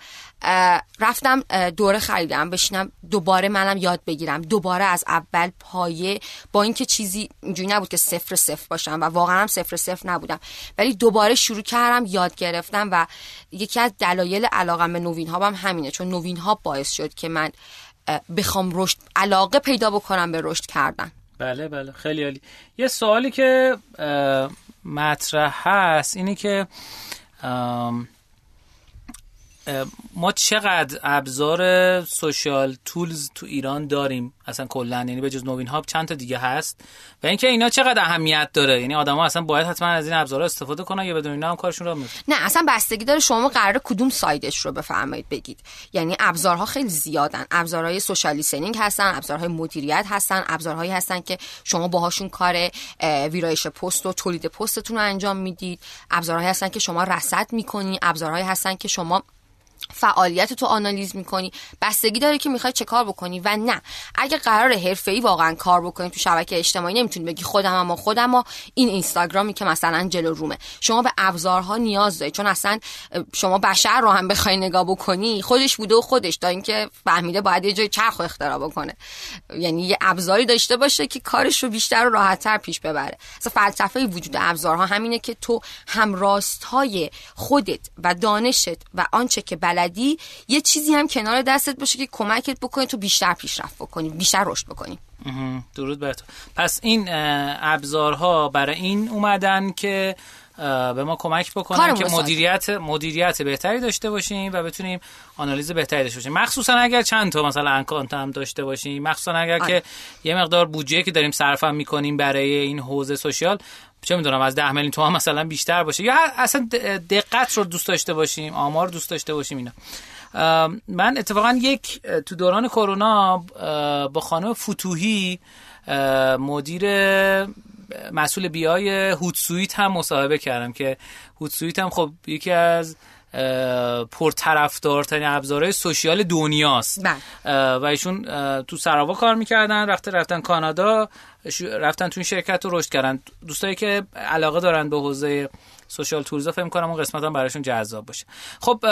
S3: رفتم دوره خریدم. بشینم دوباره منم یاد بگیرم. دوباره از اول پایه با اینکه چیزی اینجوری نبود که صفر صفر باشم و واقعا هم صفر صفر نبودم. ولی دوباره شروع کردم یاد گرفتم و یکی از دلایل علاقم به نوین ها هم همینه. چون نوین ها باعث شد که من بخوام رشد علاقه پیدا بکنم به رشد کردن.
S1: بله بله. خیلی عالی. یه سوالی که مطرح هست اینی که ما چقدر ابزار social tools تو ایران داریم؟ اصلا کلا یعنی به جز نوین هاب چند تا دیگه هست؟ و اینکه اینا چقدر اهمیت داره؟ یعنی آدما اصلا باید حتما از این ابزارها استفاده کنن یا بدون اینا هم کارشون رو میفته؟
S3: نه اصلا بستگی داره شما قرار کدوم side ش رو بفرمایید بگید. یعنی ابزارها خیلی زیادن. ابزارهای social listening هستن ابزارهای مدیریت هستن ابزارهایی هستن که شما باهاشون کار ویرایش پست و تولید پستتون رو انجام می‌دید. ابزارهایی هستن که شما رصد می‌کنی. ابزارهایی هستن که شما فعالیت تو آنالیز می‌کنی. بستگی داره که می‌خوای چه کار بکنی و نه. اگه قرار حرفه‌ای واقعا کار بکنی تو شبکه اجتماعی نمی‌تونی بگی خودم اما خودم و این اینستاگرامی که مثلا جلو رومه. شما به ابزارها نیاز داری. چون اصلا شما بشر رو هم بخوای نگاه بکنی خودش بوده و خودش تا اینکه فهمیده باید یه جای چرخ اختراع بکنه. یعنی یه ابزاری داشته باشه که کارش رو بیشتر و راحتتر پیش ببره. اصلا فلسفه وجود ابزارها همینه که تو هم راستهای خودت و دانشت و آنچه که بلدی یه چیزی هم کنار دستت باشه که کمکت بکنه تو بیشتر پیشرفت بکنی بیشتر رشد بکنی.
S1: درود بر تو پس این ابزارها برای این اومدن که به ما کمک بکنن که. مدیریت مدیریت بهتری داشته باشیم و بتونیم آنالیز بهتری داشته باشیم مخصوصا اگر چند تا مثلا اکانت هم داشته باشیم مخصوصا اگر
S3: آره.
S1: که یه مقدار بودجه که داریم صرف هم می‌کنیم برای این حوزه سوشیال چه می‌دونم از 10 میلیون تومان مثلا بیشتر باشه. یا اصلا دقت رو دوست داشته باشیم آمار دوست داشته باشیم اینا. من اتفاقا یک تو دوران کرونا با خانم فتوحی اه، مدیر مسئول بیای هوتسویت هم مصاحبه کردم که هوتسویت هم خب یکی از پرطرفدارترین ابزارهای سوشیال دنیاست.
S3: بله.
S1: و ایشون تو سراوا کار می‌کردن رفته رفتن کانادا رفتن تو این شرکت رو رشد کردن. دوستایی که علاقه دارن به حوزه سوشال تولز فکر کنم اون قسمت هم براشون جذاب باشه. خب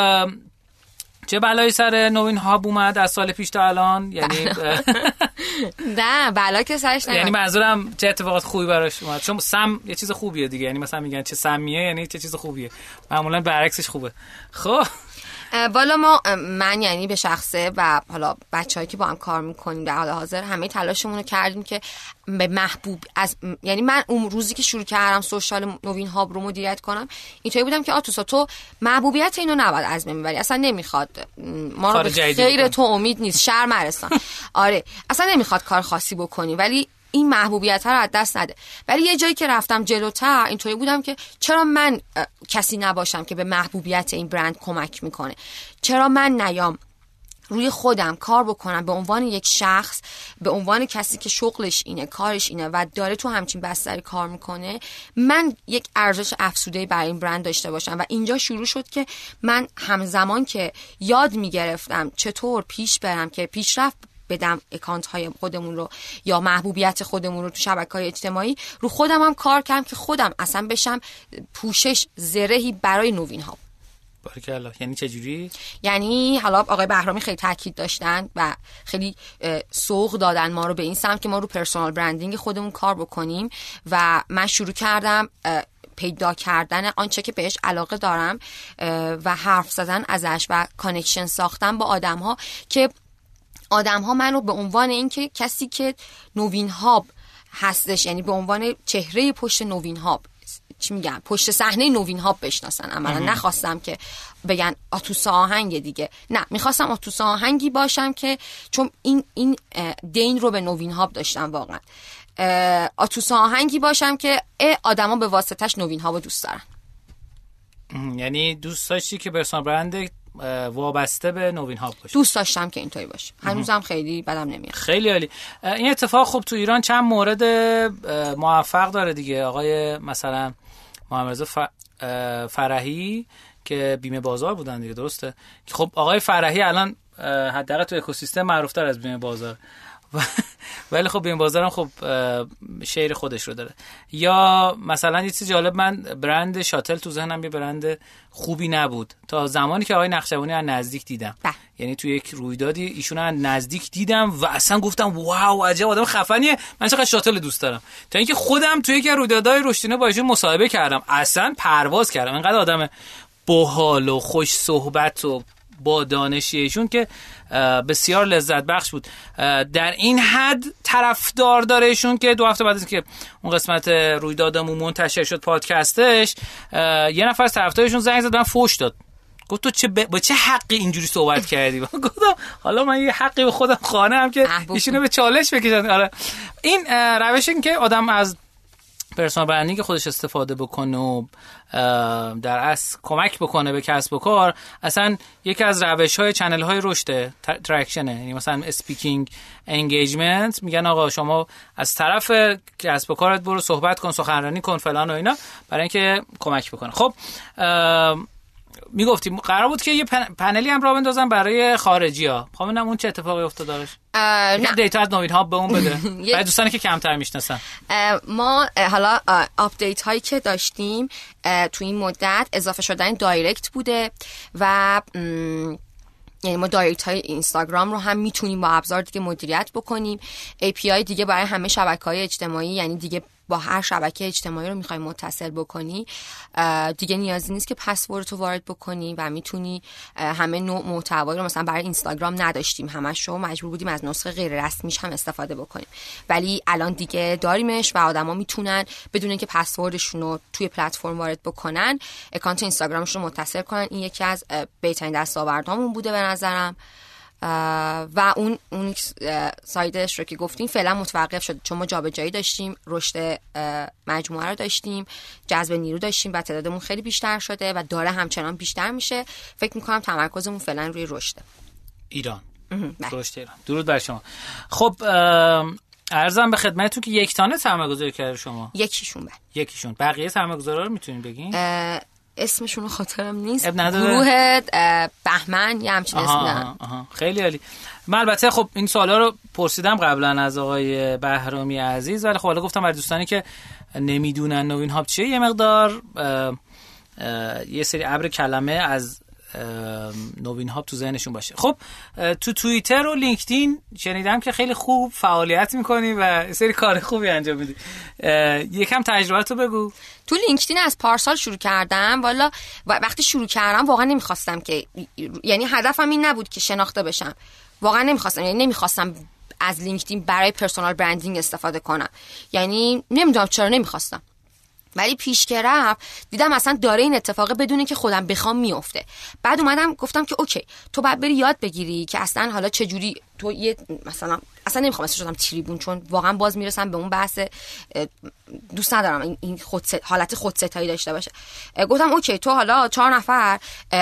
S1: چه بلایی سر نوین هاب اومد از سال پیش تا الان؟ یعنی
S3: نه بلا که سرش
S1: یعنی
S3: نیومد.
S1: منظورم چه اتفاقات خوبی براش اومد. چون سم یه چیز خوبیه دیگه. یعنی مثلا میگن چه سمیه یعنی چه چیز خوبیه. معمولا برعکسش خوبه. خب.
S3: والا ما من یعنی به شخصه و حالا بچه‌هایی که با هم کار می‌کنیم در حال حاضر همه تلاشمون رو کردیم که به محبوب از یعنی من اون روزی که شروع کردم سوشال نوین هاب رو مدیریت کنم اینطوری بودم که آتوسا تو محبوبیت اینو نباید از بین ببری اصلا نمی‌خواد ما رو به خیر. تو امید نیست شر مرستان آره اصلا نمی‌خواد کار خاصی بکنی ولی این محبوبیت رو از دست نده. ولی یه جایی که رفتم جلوتر اینطوری بودم که چرا من کسی نباشم که به محبوبیت این برند کمک می‌کنه؟ چرا من نیام روی خودم کار بکنم به عنوان یک شخص به عنوان کسی که شغلش اینه کارش اینه و داره تو همچین بستری کار می‌کنه من یک ارزش افسوده برای این برند داشته باشم؟ و اینجا شروع شد که من همزمان که یاد می‌گرفتم چطور پیش برم که پیشرفت بدم اکانت های خودمون رو یا محبوبیت خودمون رو تو شبکه های اجتماعی رو خودم هم کار کردم که خودم اصلا بشم پوشش زرهی برای نوین ها
S1: الله یعنی چجوری؟
S3: یعنی حالا آقای بهرامی خیلی تاکید داشتن و خیلی سوق دادن ما رو به این سمت که ما رو personal branding خودمون کار بکنیم و من شروع کردم پیدا کردن آنچه که بهش علاقه دارم و حرف زدن ازش و connection ساختن با آدم ها که آدم ها من رو به عنوان اینکه کسی که نوین هاب هستش یعنی به عنوان چهره پشت نوین هاب چی میگم پشت صحنه نوین ها بشناسن. عملا نخواستم که بگن آتوس آهنگ دیگه. نه می‌خواستم آتوس آهنگی باشم که چون این این دین رو به نوین هاب داشتم واقعا. آتوس آهنگی باشم که آدما به واسطش نوین ها دوست دارن.
S1: یعنی دوست داشتی که برسان برند وابسته به نوین هاب باشه.
S3: دوست داشتم که اینطوری باشه. هنوزم خیلی بدم نمیاد.
S1: خیلی عالی. این اتفاق خوب تو ایران چند مورد موفق داره دیگه. آقای مثلا محمد فرحی که بیمه بازار بودن دیگه درسته؟ خب آقای فرحی الان حداقل تو اکوسیستم معروفتر از بیمه بازار. ولی خب این بازارم خب شیر خودش رو داره. یا مثلا یه چیز جالب من برند شاتل تو ذهنم یه برند خوبی نبود. تا زمانی که آقای نقشبانی از نزدیک دیدم.
S3: بله.
S1: یعنی تو یک رویدادی ایشون از نزدیک دیدم و اصلا گفتم واو عجب آدم خفنیه. من چقدر شاتل دوست دارم. تا اینکه خودم توی یک رویدادهای رشدینه با ایشون مصاحبه کردم. اصلا پرواز کردم. اینقدر آدم باحال و خوش صحبت و با دانشیشون که بسیار لذت بخش بود. در این حد طرفدار دارهشون که دو هفته بعد از که اون قسمت رویدادمون منتشر شد پادکستش یه نفر از طرفدارشون زنگ زد من فوش داد. گفت تو چه با چه حقی اینجوری صحبت کردی؟ گفتم حالا من یه حقی به خودم خانه هم که ایشونو به چالش بکشن. آره. این روش این که آدم از personal branding خودش استفاده بکنه و در اصل کمک بکنه به کسب و کار. اصلا یکی از روش های channel های رشد traction ه یعنی مثلا speaking engagement میگن آقا شما از طرف کسب و کارت برو صحبت کن سخنرانی کن فلان و اینا برای اینکه کمک بکنه. خب می‌گفتیم قرار بود که یه پنلی هم را بندازم برای خارجی ها. خب اون چه اتفاقی افتاد دارش نه. data از نوین هاب به اون بده. برای دوستانی که کمتر می‌شناسن.
S3: ما حالا update هایی که داشتیم تو این مدت اضافه شدن direct بوده و یعنی ما direct های اینستاگرام رو هم می‌تونیم با ابزار دیگه مدیریت بکنیم. API دیگه برای همه شبکه های اجتماعی یعنی دیگه با هر شبکه اجتماعی رو می‌خوای متصل بکنی دیگه نیازی نیست که پسورد رو وارد بکنی و می‌تونی همه نوع محتوایی رو مثلا برای اینستاگرام نداشتیم همش رو مجبور بودیم از نسخه غیر رسمیش هم استفاده بکنیم. ولی الان دیگه داریمش و آدما می‌تونن بدون اینکه پسوردشون رو توی پلتفرم وارد بکنن اکانت اینستاگرامش رو متصل کنن. این یکی از بهترین دستاوردهامون بوده به نظرم. و اون اون سایدش رو که گفتیم فعلا متوقف شد چون ما جابجایی داشتیم رشد مجموعه رو داشتیم جذب نیرو داشتیم و تعدادمون خیلی بیشتر شده و داره همچنان بیشتر میشه. فکر می‌کنم تمرکزمون فعلا روی رشد
S1: ایران. بله. رشد ایران. درود بر شما. خب ارزم به خدمتتون که یک تانه سرمایه گذاری کرده شما.
S3: یکیشون بله.
S1: یکیشون. بقیه سرمایه رو می‌تونین بگین؟
S3: اسمشون خاطرم نیست. گروه بهمن یه همچین اسم
S1: خیلی عالی. من البته خب این سوالا رو پرسیدم قبلا از آقای بهرامی عزیز ولی خب حالا گفتم برای دوستانی که نمی‌دونن نوین هاب چیه؟ یه مقدار یه سری ابر کلمه از نوین هاب تو ذهنشون باشه. خب تو توییتر و لینکدین شنیدم که خیلی خوب فعالیت می‌کنی و سری کار خوبی انجام میدی. یکم تجربه بگو.
S3: تو لینکدین از پارسال شروع کردم. والا وقتی شروع کردم واقعا نمی‌خواستم که یعنی هدفم این نبود که شناخته بشم. واقعا نمی‌خواستم یعنی نمی‌خواستم از لینکدین برای personal branding استفاده کنم. یعنی نمی‌دونم چرا نمی‌خواستم. ولی پیش که رفت دیدم اصلا داره این اتفاقه بدون که خودم بخوام میفته. بعد اومدم گفتم که okay تو باید بری یاد بگیری که اصلا حالا چه جوری تو یه مثلا اصلا نمی‌خوام اسمش شدم تریبون چون واقعا باز می‌رسم به اون بحث دوست ندارم این خود حالت خودستایی داشته باشه. گفتم okay تو حالا چهار نفر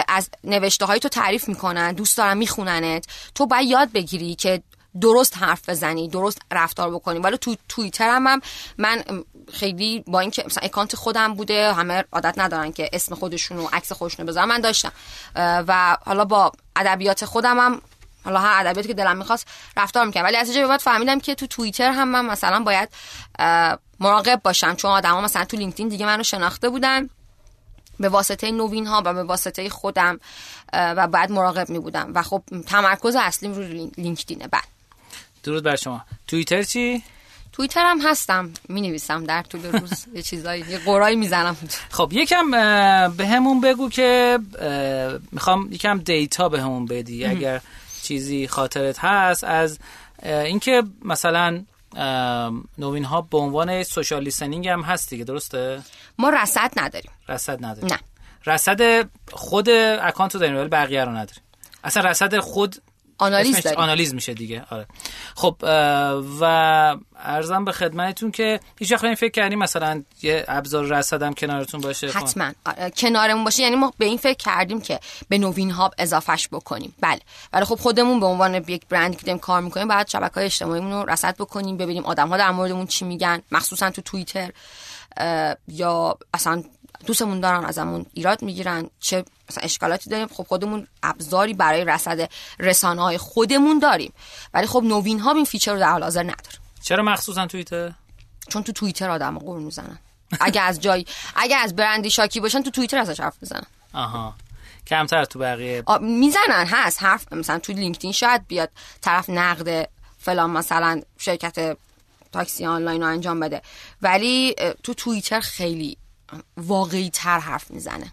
S3: از نوشته های تو تعریف می‌کنن دوست دارن میخوننت تو باید یاد بگیری که درست حرف بزنی درست رفتار بکنی. ولی تو توییتر هم, هم من خیلی با اینکه مثلا اکانت خودم بوده همه عادت ندارن که اسم خودشون و عکس خودشون بذارن من داشتم. و حالا با ادبیات خودم هم حالا هر ادبیاتی که دلم می‌خواست رفتار می‌کنم ولی از بعد فهمیدم که تو توییتر هم من مثلا باید مراقب باشم. چون آدما مثلا تو لینکدین دیگه منو شناخته بودن. به واسطه نوین ها و به واسطه خودم و بعد مراقب می بودم و خب تمرکز اصلیم رو لینکدینه. بعد.
S1: درود بر شما. توییتر چی؟
S3: توییتر هم هستم. می نویسم در طول روز. یه چیزایی یه قرایی می‌زنم.
S1: خب یکم به همون بگو که می‌خوام یکم دیتا به همون بدی اگر چیزی خاطرت هست از اینکه مثلا نوین ها به عنوان سوشال لیسنینگ هم هست دیگه درسته؟
S3: ما رصد نداریم.
S1: رصد نداریم.
S3: نه.
S1: رصد خود اکانت رو داریم ولی بقیه رو نداریم. اصلا رصد خود
S3: آنالیز داریم.
S1: آنالیز میشه دیگه آره خب و ارزم به خدمتتون که هیچ وقت فکر کردیم مثلا یه ابزار رصدم کنارتون باشه
S3: خب. حتما آره. کنارمون باشه یعنی ما به این فکر کردیم که به نوین هاب اضافهش بکنیم بله ولی خب خودمون به عنوان یک برند که داریم کار می‌کنیم بعد شبکه های اجتماعیمون رو رصد بکنیم ببینیم آدم ها در موردمون چی میگن مخصوصا تو توییتر یا اصلا دوستمون دارن ازمون ایراد می‌گیرن چه مثلا اشکالاتی داریم. خب خودمون ابزاری برای رصد رسانه های خودمون داریم. ولی خب نوین هاب این feature رو در حال حاضر نداره.
S1: چرا مخصوصا توییتر؟
S3: چون تو توییتر آدم غر می‌زنن. اگه از جای اگه از برندی شاکی باشن تو توییتر ازش حرف می‌زنن.
S1: آها. کمتر تو بقیه
S3: می‌زنن هست. حرف مثلا تو لینکدین شاید بیاد طرف نقد فلان مثلا شرکت تاکسی آنلاین رو انجام بده. ولی تو توییتر خیلی واقعی تر حرف می‌زنه.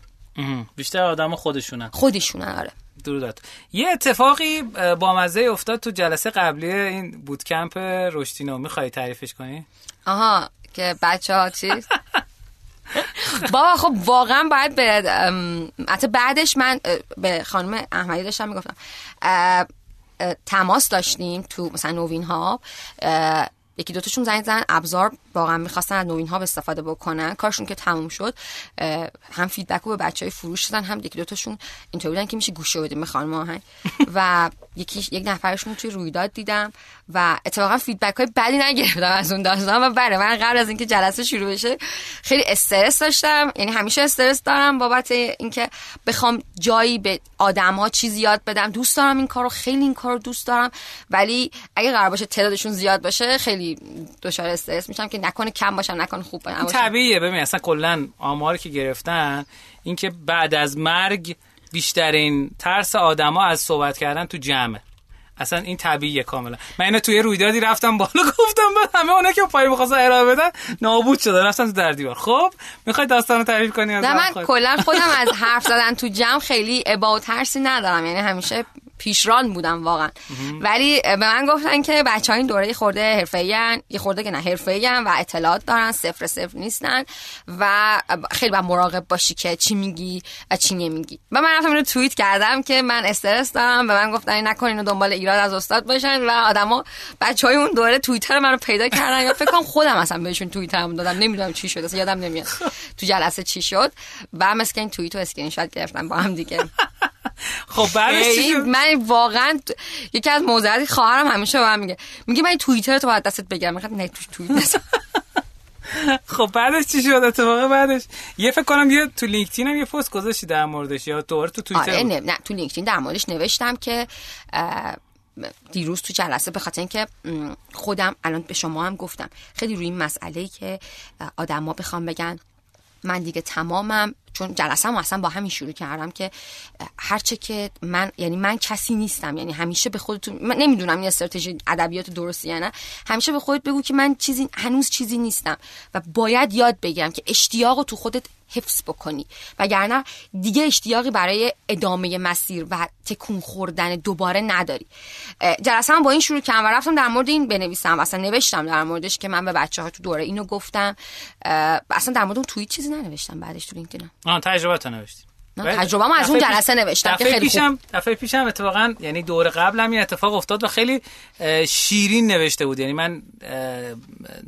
S1: بیشتر آدم خودشونن
S3: خودشونن آره.
S1: درودت. یه اتفاقی با مزه افتاد تو جلسه قبلی این بودکمپ رشتینو می‌خوای تعریفش کنی؟
S3: آها که بچه ها چیز بابا خب واقعا باید به حتی بعدش من به خانم احمدی داشتم می‌گفتم تماس داشتیم تو مثلا نوین هاب یکی دوتاشون زنگ زدن ابزار واقعا می‌خواستن از نوین هاب استفاده بکنن. کارشون که تموم شد هم feedback رو به بچه های فروش دادن هم یکی دوتاشون اینطور بودن که میشه گوشیو بدید به خانم آهنگ. و یکی یک نفرشون توی رویداد دیدم و اتفاقا feedback های بدی نگرفتم از اون داستان و بله من قبل از اینکه جلسه شروع بشه خیلی استرس داشتم. یعنی همیشه استرس دارم بابت اینکه بخوام جایی به آدم ها چیزی یاد بدم. دوست دارم این کارو خیلی این کارو دوست دارم. ولی اگه قرار باشه تعدادشون زیاد باشه خیلی دچار استرس میشم که نکنه کم باشن نکنه خوب باشن.
S1: طبیعیه. ببین اصلا کلا آماری که گرفتن اینکه بعد از مرگ بیشترین ترس آدما از صحبت کردن تو جمعه. اصلا این طبیعیه کاملا. من اینو توی رویدادی رفتم بالا گفتم بعد همه اونا که پای می‌خواستن ارائه بدن نابود شده رفتن تو در دیوار خب می‌خوای داستانو تعریف کنی از
S3: نه من کلا خودم از حرف زدن تو جمع خیلی ابا و ترسی ندارم. یعنی همیشه پیشران بودم واقعا. ولی به من گفتن که بچه ها این دوره خورده حرفه یه خورده که نه حرفه و اطلاعات دارن صفر صفر نیستن و خیلی با مراقب باشی که چی میگی و چی نمیگی. و من رفتم اینو توییت کردم که من استرس دارم به من گفتن نکنین دنبال ایراد از استاد باشن و آدما بچه های اون دوره توییتر منو پیدا کردن. یا فکر کنم خودم اصلا بهشون توییترم دادم. نمی‌دونم چی شد اصلا یادم نمیاد تو جلسه چی شد. و توییت رو اسکرین شات گرفتم با هم دیگه.
S1: خب بعدش
S3: من واقعا یکی از موضوعاتی خواهرم همیشه به من میگه. میگه من توییتر تو باید دستت بگیرم. میگم نه توش توییت
S1: خب بعدش چی شد؟ اتفاق بعدش یه فکر کنم یه تو لینکدین هم یه پست گذاشتی در موردش یا دوباره تو توییتر
S3: آره نه, نه تو لینکدین در موردش نوشتم که دیروز تو جلسه به خاطر اینکه خودم الان به شما هم گفتم. خیلی روی این مسئله که آدما بخوام بگن من دیگه تمامم چون جلسه هم اصلا با همین شروع کردم که هرچه که من یعنی من کسی نیستم یعنی همیشه به خودتون من نمی‌دونم این استراتژی ادبیات درستی یا نه همیشه به خودت بگو که من چیزی هنوز چیزی نیستم و باید یاد بگیرم که اشتیاق تو خودت حفظ بکنی. وگرنه دیگه اشتیاقی برای ادامه مسیر و تکون خوردن دوباره نداری. جلسه با این شروع کردم و رفتم در مورد این بنویسم. اصلا نوشتم در موردش که من به بچه ها تو دوره اینو گفتم. اصلا در مورد اون توییت چیزی ننوشتم بعدش تو لینکدینم
S1: آه تجربه تا
S3: تجربه از اون جلسه نوشتم که خیلی
S1: پیشم دفعه پیشم اتفاقا یعنی دور قبلم این اتفاق افتاد و خیلی شیرین نوشته بود. یعنی من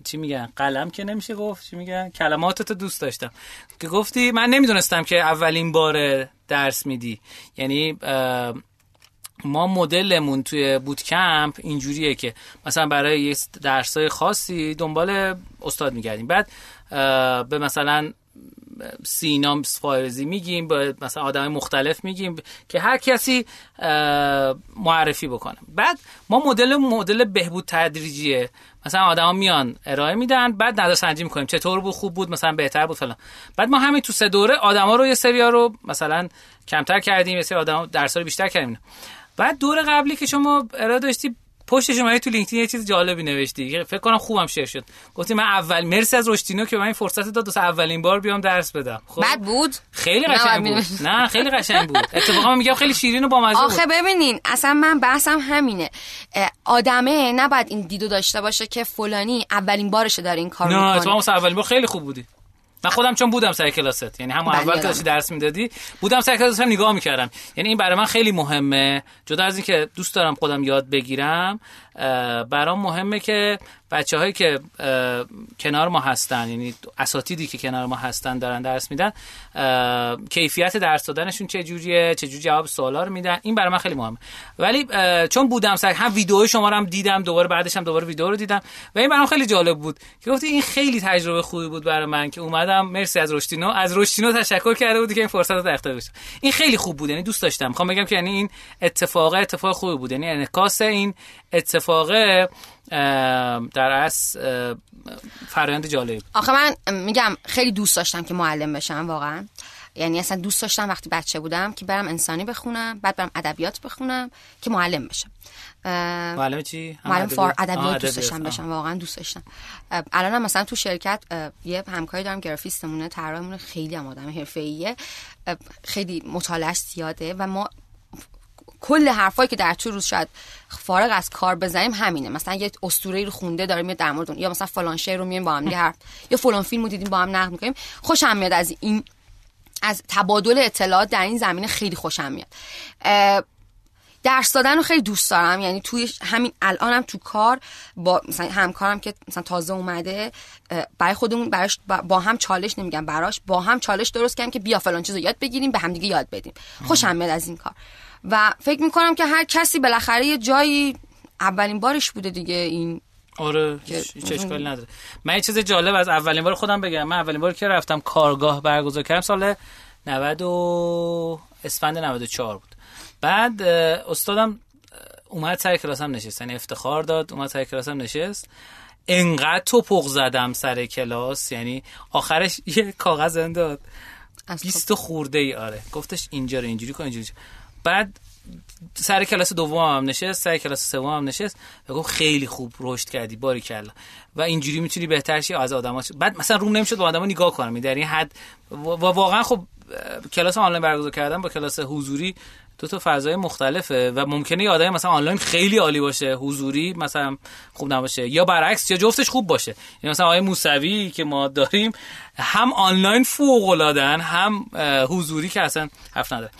S1: چی میگن؟ قلم که نمیشه گفت. چی میگن؟ کلماتتو دوست داشتم. که گفتی من نمی‌دونستم که اولین بار درس میدی. یعنی ما مدلمون توی بوت کمپ اینجوریه که مثلا برای یه درسای خاصی دنبال استاد میگردیم. بعد به مثلا سینام فایرزی میگیم با مثلا آدم مختلف میگیم که هر کسی معرفی بکنه. بعد ما مدل مدل بهبود تدریجیه. مثلا آدما میان ارائه میدن بعد نظر سنجی می‌کنیم. چطور بود؟ خوب بود؟ مثلا بهتر بود فلان. بعد ما همین تو سه دوره آدما رو یه سریا رو مثلا کمتر کردیم یه سری آدما درس رو بیشتر کردیم. بعد دور قبلی که شما ارائه داشتی پشتش اومدی تو لینکدین یه چیز جالبی نوشتی. فکر کنم خوبم شیر شد. گفتی من اول مرسی از رشتینو که من این فرصت داد دوست اولین بار بیام درس بدم.
S3: خب. بد بود؟
S1: خیلی قشنگ بود. نه خیلی قشنگ بود. اتفاقا میگم خیلی شیرین و بامزه
S3: آخه ببینین اصلا من بحثم همینه. آدمه نباید این دیدو داشته باشه که فلانی اولین بارشه داره این کارو
S1: می‌کنه. نه تو اولین بار خیلی خوب بودی. من خودم چون بودم سر کلاست. یعنی همون اول که درس می‌دادی بودم سر کلاست هم نگاه می‌کردم. یعنی این برای من خیلی مهمه. جدا از اینکه دوست دارم خودم یاد بگیرم برام مهمه که بچه هایی که کنار ما هستن یعنی اساتیدی که کنار ما هستن دارن درس میدن کیفیت درس دادنشون چه جوریه چه جوری جواب سوالا رو میدن این برای من خیلی مهمه. ولی چون بودم سر هم ویدیو شما رو هم دیدم دوباره بعدش هم دوباره ویدیو رو دیدم و این برام خیلی جالب بود که گفتی این خیلی تجربه خوبی بود برای من که اومدم مرسی از رشتینو از رشتینو تشکر کرده بودی که این فرصت رو اختیار بشه این خیلی خوب بود یعنی دوست داشتم. می‌خوام بگم که یعنی این اتفاق اتفاق خوبی بود. یعنی انعکاس این اتفاق در از فرآیند جالب.
S3: آخه من میگم خیلی دوست داشتم که معلم بشم واقعا. یعنی اصلا دوست داشتم وقتی بچه بودم که برم انسانی بخونم بعد برم ادبیات بخونم که معلم بشم.
S1: معلم چی؟
S3: معلم فار ادبیات دوست داشتم بشم واقعا دوست داشتم. الان مثلا تو شرکت یه همکاری دارم گرافیستمونه طراحمون خیلی هم آدم حرفه‌ایه. خیلی مطالعه زیاده و ما کل حرفایی که در طول روز شاید فارغ از کار بزنیم همینه. مثلا یه اسطوره رو خونده داریم در مورد یا مثلا فلان شعر رو میایم با هم حرف. یا فلان فیلم رو دیدیم با هم نقد می‌کنیم. خوشم میاد از این از تبادل اطلاعات در این زمینه خیلی خوشم میاد. درس دادن رو خیلی دوست دارم. یعنی توی همین الانم تو کار با مثلا همکارم که مثلا تازه اومده برای خودمون براش با هم چالش نمیگم براش با هم چالش درست کردیم که بیا فلان چیزو یاد بگیریم به همدیگه یاد بدیم. خوشم میاد از این کار. و فکر می‌کنم که هر کسی بالاخره یه جایی اولین بارش بوده دیگه این
S1: آره هیچ اشکالی نداره. من یه چیز جالب از اولین بار خودم بگم. من اولین بار که رفتم کارگاه برگزار کردم سال 90 و اسفند 94 بود. بعد استادم اومد سر کلاسم نشست. یعنی افتخار داد اومد سر کلاسم نشست. انقدر توپق زدم سر کلاس. یعنی آخرش یه کاغذ انداد 20 خورده ای آره. گفتش اینجا رو اینجوری کن اینجوری بعد سر کلاس دوم هم نشست سر کلاس سوم هم نشست. و گفت خیلی خوب رشد کردی باری کلا و اینجوری می‌تونی بهتر شی از آدما بعد مثلا روم نمی‌شد با آدما نگاه کنم. در این حد و واقعا خب کلاس آنلاین برگزار کردن با کلاس حضوری. دو تا فضای مختلفه و ممکنه یه آدمی مثلا آنلاین خیلی عالی باشه. حضوری مثلا خوب نباشه. یا برعکس یا جفتش خوب باشه. یعنی مثلا آقای موسوی که ما داریم هم آنلاین فوق العاده هم حضوری که اصلا حرف نداره.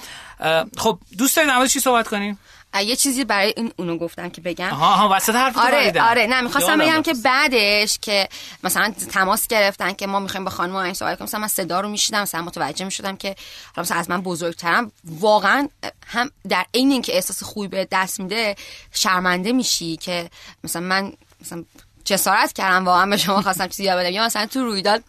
S1: خب دوست دارید در چی صحبت کنیم؟
S3: یه چیزی برای این اونو گفتن که بگم
S1: آها آها وسط حرف
S3: آره آره نه می‌خواستم بگم که بعدش که مثلا تماس گرفتن که ما می‌خوایم با خانم این صحبت کنیم مثلا من صدا رو میشیدم مثلا متوجه می‌شدم که مثلا از من بزرگترم. واقعا هم در عین اینکه احساس خوبی به دست میده شرمنده میشی که مثلا من مثلا جسارت کردم واقعا به شما خواستم چیزی بدم. یا مثلا تو رویداد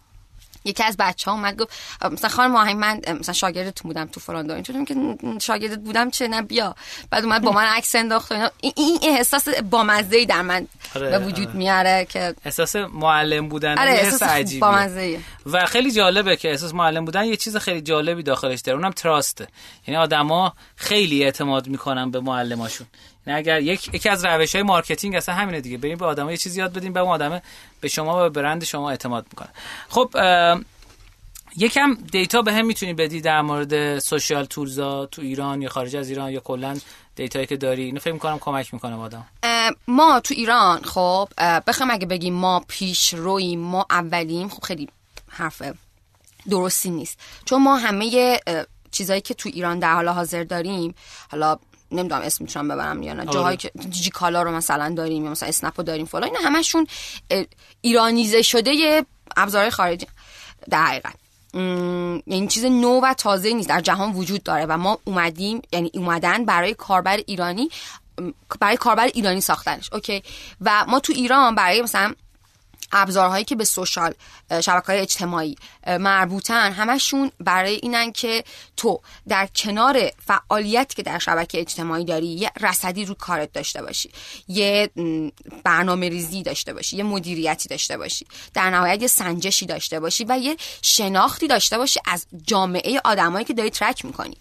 S3: یکی از بچه ها اومد گفت مثلا خانم ماهی من مثلا شاگردتون بودم تو فلان دارین چون که شاگردت بودم چه نه بیا. بعد اومد با من عکس انداخت این این احساس بامزه ای در من آره، به وجود آره. میاره که
S1: احساس معلم بودن
S3: آره احساس عجیبیه.
S1: و خیلی جالبه که احساس معلم بودن یه چیز خیلی جالبی داخلش داره. اونم trust ه یعنی آدما خیلی اعتماد می‌کنن به معلماشون. اگر یک یکی از روش های marketing اصلا همینه دیگه. بریم به آدم یه چیزی یاد بدیم به اون آدم به شما و به برند شما اعتماد می‌کنه. خب یکم data بهم می‌تونی بدی در مورد social tools ا تو ایران یا خارج از ایران یا کلا data یی که داری؟ اینو فکر می‌کنم کمک می‌کنه آدم.
S3: ما تو ایران خب بخوام اگه بگیم ما پیش روی ما اولیم خب خیلی حرف درستی نیست. چون ما همه چیزایی که تو ایران در حال حاضر داریم حالا نمی‌دونم اسم می‌تونم ببرم یا نه. آره. جاهایی که دیجی کالا رو مثلا داریم یا مثلا اسنپ رو داریم فلان اینا همشون ایرانیزه شده یه ابزار خارجی. در حقیقت. یعنی چیز نو و تازه نیست. در جهان وجود داره و ما اومدیم یعنی اومدن برای کاربر ایرانی برای کاربر ایرانی ساختنش. اوکی؟ و ما تو ایران برای مثلا ابزارهایی که به سوشال شبکه های اجتماعی مربوطن همشون برای اینن که تو در کنار فعالیت که در شبکه اجتماعی داری یه رصدی رو کارت داشته باشی یه برنامه ریزی داشته باشی یه مدیریتی داشته باشی در نهایت یه سنجشی داشته باشی و یه شناختی داشته باشی از جامعه آدمایی که داری ترک می‌کنی.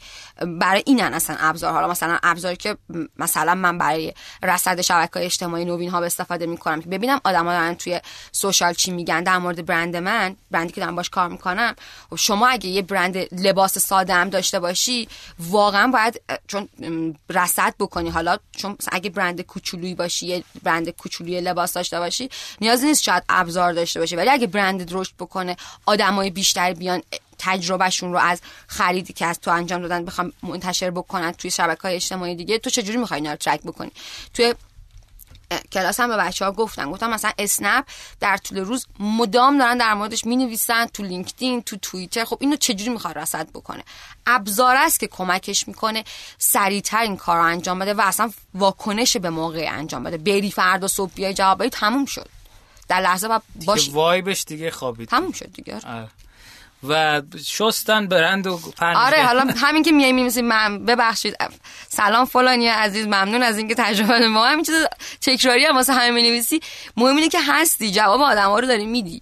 S3: برای اینن اصلا ابزار. حالا مثلا ابزاری که مثلا من برای رصد شبکه اجتماعی نوین ها استفاده می‌کنم که ببینم آدما دارن توی سوشال چی میگن در مورد برند من برندی که دارم باش کار می‌کنم شما اگه یه برند لباس ساده هم داشته باشی واقعا باید چون رصد بکنی. حالا چون اگه برند کوچولویی باشی یه برند کوچولوی لباس داشته باشی نیازی نیست شاید ابزار داشته باشی. ولی اگه برند رشد بکنه آدمای بیشتر بیان تجربهشون رو از خریدی که از تو انجام دادن بخوام منتشر بکنن توی شبکه های اجتماعی دیگه تو چجوری می‌خوای اینا رو ترک بکنی؟ توی کلاس هم به بچه ها گفتم گفتم مثلا اسنپ در طول روز مدام دارن در موردش می نویسن تو لینکدین تو توییتر خب اینو چجوری می‌خواد رصد بکنه؟ ابزار است که کمکش می‌کنه سریعتر این کار رو انجام بده و اصلا واکنش به موقع انجام بده. بری فردا صبح بیای جوابایی تموم شد. در لحظه باش.
S1: وایبش دیگه خوابید.
S3: تموم شد دیگه.
S1: آره. و شستن برند و
S3: آره حالا همین که میای میمیسی من ببخشید سلام فلانی عزیز ممنون از اینکه تجربه ما همین چیز تکراری هم واسه همه می‌نویسی. مهم اینه که هستی جواب آدم ها رو داری میدی.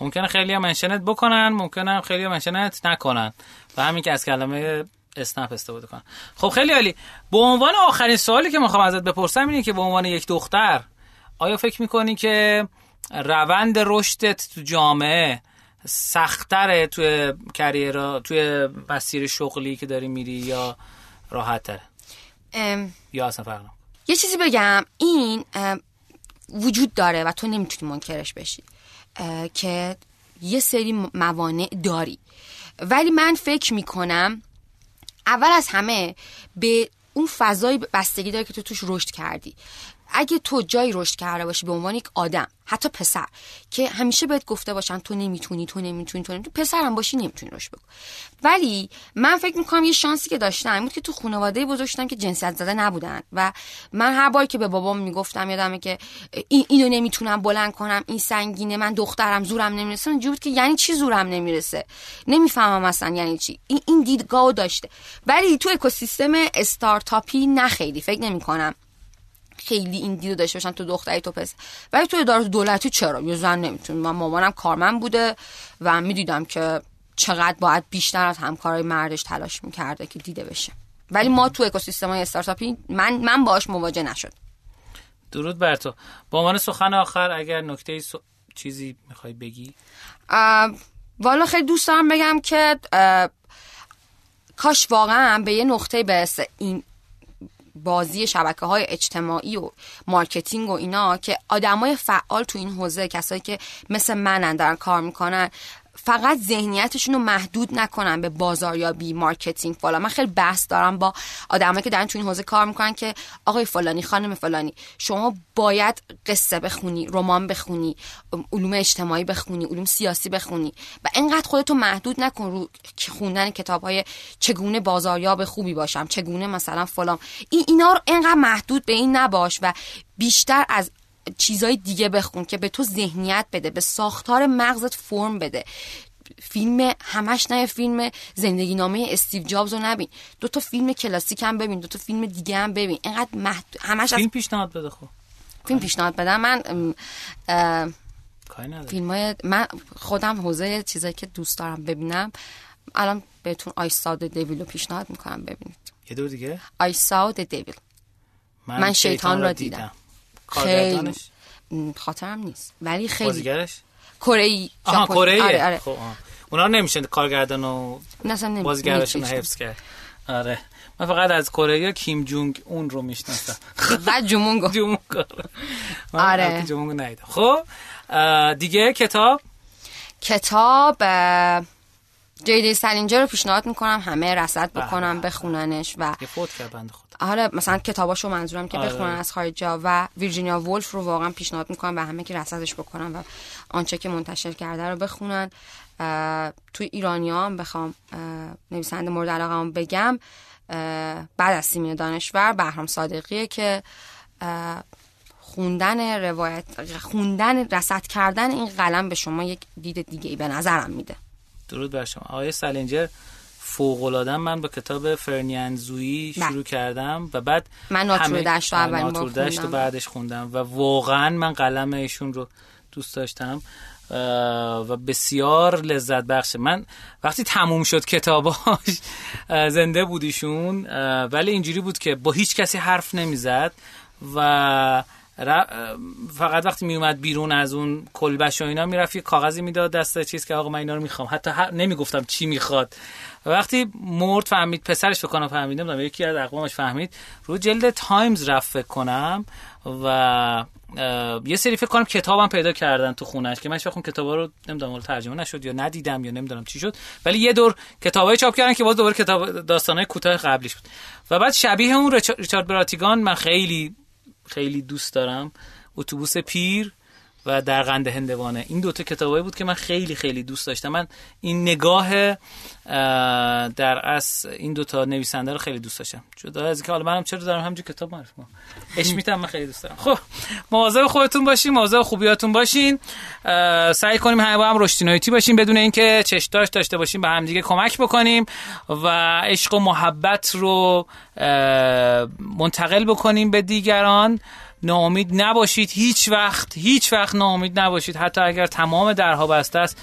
S1: ممکنه خیلی هم منشنت بکنن ممکنه خیلی هم منشنت نکنن. و همین که از کلمه اسنپ استفاده کنن. خب خیلی عالی. به عنوان آخرین سوالی که می‌خوام ازت بپرسم اینه که به عنوان یک دختر آیا فکر می‌کنی که روند رشدت تو جامعه سختره توی کریر توی مسیر شغلی که داری میری یا راحت تره یا اصلا فرق
S3: یه چیزی بگم. این وجود داره و تو نمی‌تونی منکرش بشی که یه سری موانع داری. ولی من فکر می‌کنم اول از همه به اون فضای بستگی داره که تو توش رشد کردی. اگه تو جایی رشد کرده باشی به عنوان یک آدم حتی پسر که همیشه بهت گفته باشن تو نمی‌تونی تو نمی‌تونی تو نمی‌تونی. پسرم باشی نمی‌تونی رشد بکن ولی من فکر می‌کنم یه شانسی که داشتم بود که تو خانواده بزرگ شدم که جنسیت زده نبودن. و من هر باری که به بابام می‌گفتم یادمه که این اینو نمی‌تونم بلند کنم این سنگینه من دخترم زورم نمی‌رسه اونجوری بود که یعنی چی زورم نمی‌رسه؟ نمی‌فهمم اصلا یعنی چی. این این دیدگاهو داشته. ولی تو اکوسیستم استارتاپی نه خیلی فکر نمی‌کنم. خیلی این دیدو داشته باشن تو دختری تو پس ولی تو اداره دولتی چرا؟ یه زن نمی‌تونه من مامانم کارمند بوده و می‌دیدم که چقدر باید بیشتر از همکارای مردش تلاش می‌کرده که دیده بشه. ولی ما تو اکوسیستم های استارتاپی من من باش مواجه نشد
S1: درود بر تو. با عنوان سخن آخر اگر نکته چیزی می‌خوای بگی؟
S3: والا خیلی دوست دارم بگم که کاش واقعا به یه نقطه برسه. این بازی شبکه های اجتماعی و marketing و اینا که آدمای فعال تو این حوزه کسایی که مثل منن دارن کار می‌کنن فقط ذهنیتشون رو محدود نکنن به بازاریابی marketing فلان. من خیلی بحث دارم با آدمایی که دارن تو این حوزه کار می‌کنن که آقای فلانی خانم فلانی شما باید قصه بخونی رمان بخونی علوم اجتماعی بخونی علوم سیاسی بخونی و انقدر خودتو محدود نکن رو خوندن کتاب های چگونه بازاریاب خوبی باشم چگونه مثلا فلان. این اینا رو انقدر محدود به این نباش و بیشتر از چیزای دیگه بخون که به تو ذهنیت بده به ساختار مغزت فرم بده. فیلم همش نه فیلم زندگی نامه استیو جابز رو نبین. دو تا فیلم کلاسیک هم ببین دو تا فیلم دیگه هم ببین. اینقدر محد... همش
S1: فیلم پیشنهاد بده خب.
S3: فیلم پیشنهاد بدم. من فیلم های من خودم حوزه چیزایی که دوست دارم ببینم. الان بهتون آی ساو دیویل رو پیشنهاد می‌کنم ببینید.
S1: یه دور دیگه؟
S3: آی ساو دیویل من, من شیطان را دیدم, دیدم. خیلی. خاطرم نیست. ولی خیلی.
S1: بازیگرش؟
S3: کره ای
S1: آها کره. آره آره. خب اونا نمیشه کارگردان و بازیگراشون حفظ کرد. آره. من فقط از کره کیم جونگ اون رو می‌شناسم.
S3: و جومونگو.
S1: جومونگو.
S3: آره.
S1: جومونگو نیدم خب دیگه کتاب؟
S3: کتاب جیدی سالینجر رو پیشنهاد می‌کنم همه رصد بله. بکنم بخوننش و
S1: خود
S3: آره مثلا کتاباشو منظورم که آره. بخونن از خارجا و ویرجینیا ولف رو واقعا پیشنهاد می‌کنم به همه که رصدش بکنن و آنچه که منتشر کرده رو بخونن. توی ایرانی هم بخوام نویسنده مورد علاقه هم بگم بعد از سیمین دانشور بهرام صادقیه که خوندن روایت خوندن رصد کردن این قلم به شما یک دید دیگه ای به نظرم میده.
S1: درود بر شما. آقای سالنجر فوق العاده من با کتاب فرنیانزویی بله. شروع کردم و بعد
S3: من ناتور دشت رو
S1: اولین بار خوندم. و بعدش خوندم و واقعا من قلم ایشون رو دوست داشتم. و بسیار لذت بخشه من وقتی تموم شد کتاباش زنده بودیشون ولی اینجوری بود که با هیچ کسی حرف نمی‌زد و فقط وقتی میومد بیرون از اون کلبش و اینا می‌رفت یه کاغذی می‌داد دست چیز که آقا من اینا رو می‌خوام. حتی نمی‌گفتم چی می‌خواد. وقتی مرد فهمید پسرش بکنم فهمید نمی‌دونم یکی از اقوامش فهمید رو جلد تایمز رفت فکر کنم و یه سری فکر کنم کتابم پیدا کردن تو خونش که من شاید کتابا رو نمی‌دونم ترجمه نشد یا ندیدم یا نمی‌دونم چی شد. ولی یه دور کتابای چاپ کردن که باز دوباره کتاب داستانای کوتاه قبلیش بود. و بعد شبیه اون ریچارد براتیگان من خیلی خیلی دوست دارم. اتوبوس پیر و در قند هندوانه. این دوتا کتابایی بود که من خیلی خیلی دوست داشتم. من این نگاه در از این دوتا نویسنده رو خیلی دوست داشتم. جدا از اینکه حالا منم چرا دارم همینجور کتاب معرفی کنم اشمیتم من خیلی دوست دارم. خب مواظب خودتون باشین مواظب خوبیاتون باشین. سعی کنیم همه با هم رشدینایتی باشیم بدون اینکه چشتاش داشته باشیم به هم دیگه کمک بکنیم و عشق و محبت رو منتقل بکنیم به دیگران. ناامید نباشید. هیچ وقت هیچ وقت ناامید نباشید. حتی اگر تمام درها بسته است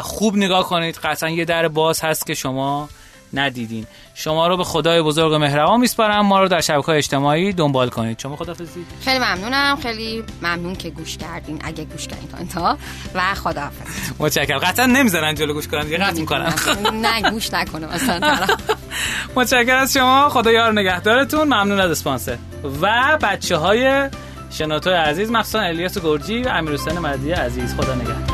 S1: خوب نگاه کنید. قطعا یه در باز هست که شما ندیدین. شما رو به خدای بزرگ و مهربان میسپارم. ما رو در شبکه اجتماعی دنبال کنید. شما خدافظی
S3: خیلی ممنونم. خیلی ممنون که گوش کردین. اگه گوش کردین تا انتها و خداحافظ.
S1: متشکرم. قطعا نمی‌ذارن جلو گوش کنن یه قطع می‌کنن.
S3: نه گوش نکنه مثلا.
S1: متشکرم از شما. خدا یار نگهدارتون. ممنون از اسپانسر. و بچه های شنوتو عزیز مخصوصا الیاس گرجی و امیر حسین مدی عزیز. خدا نگهدار.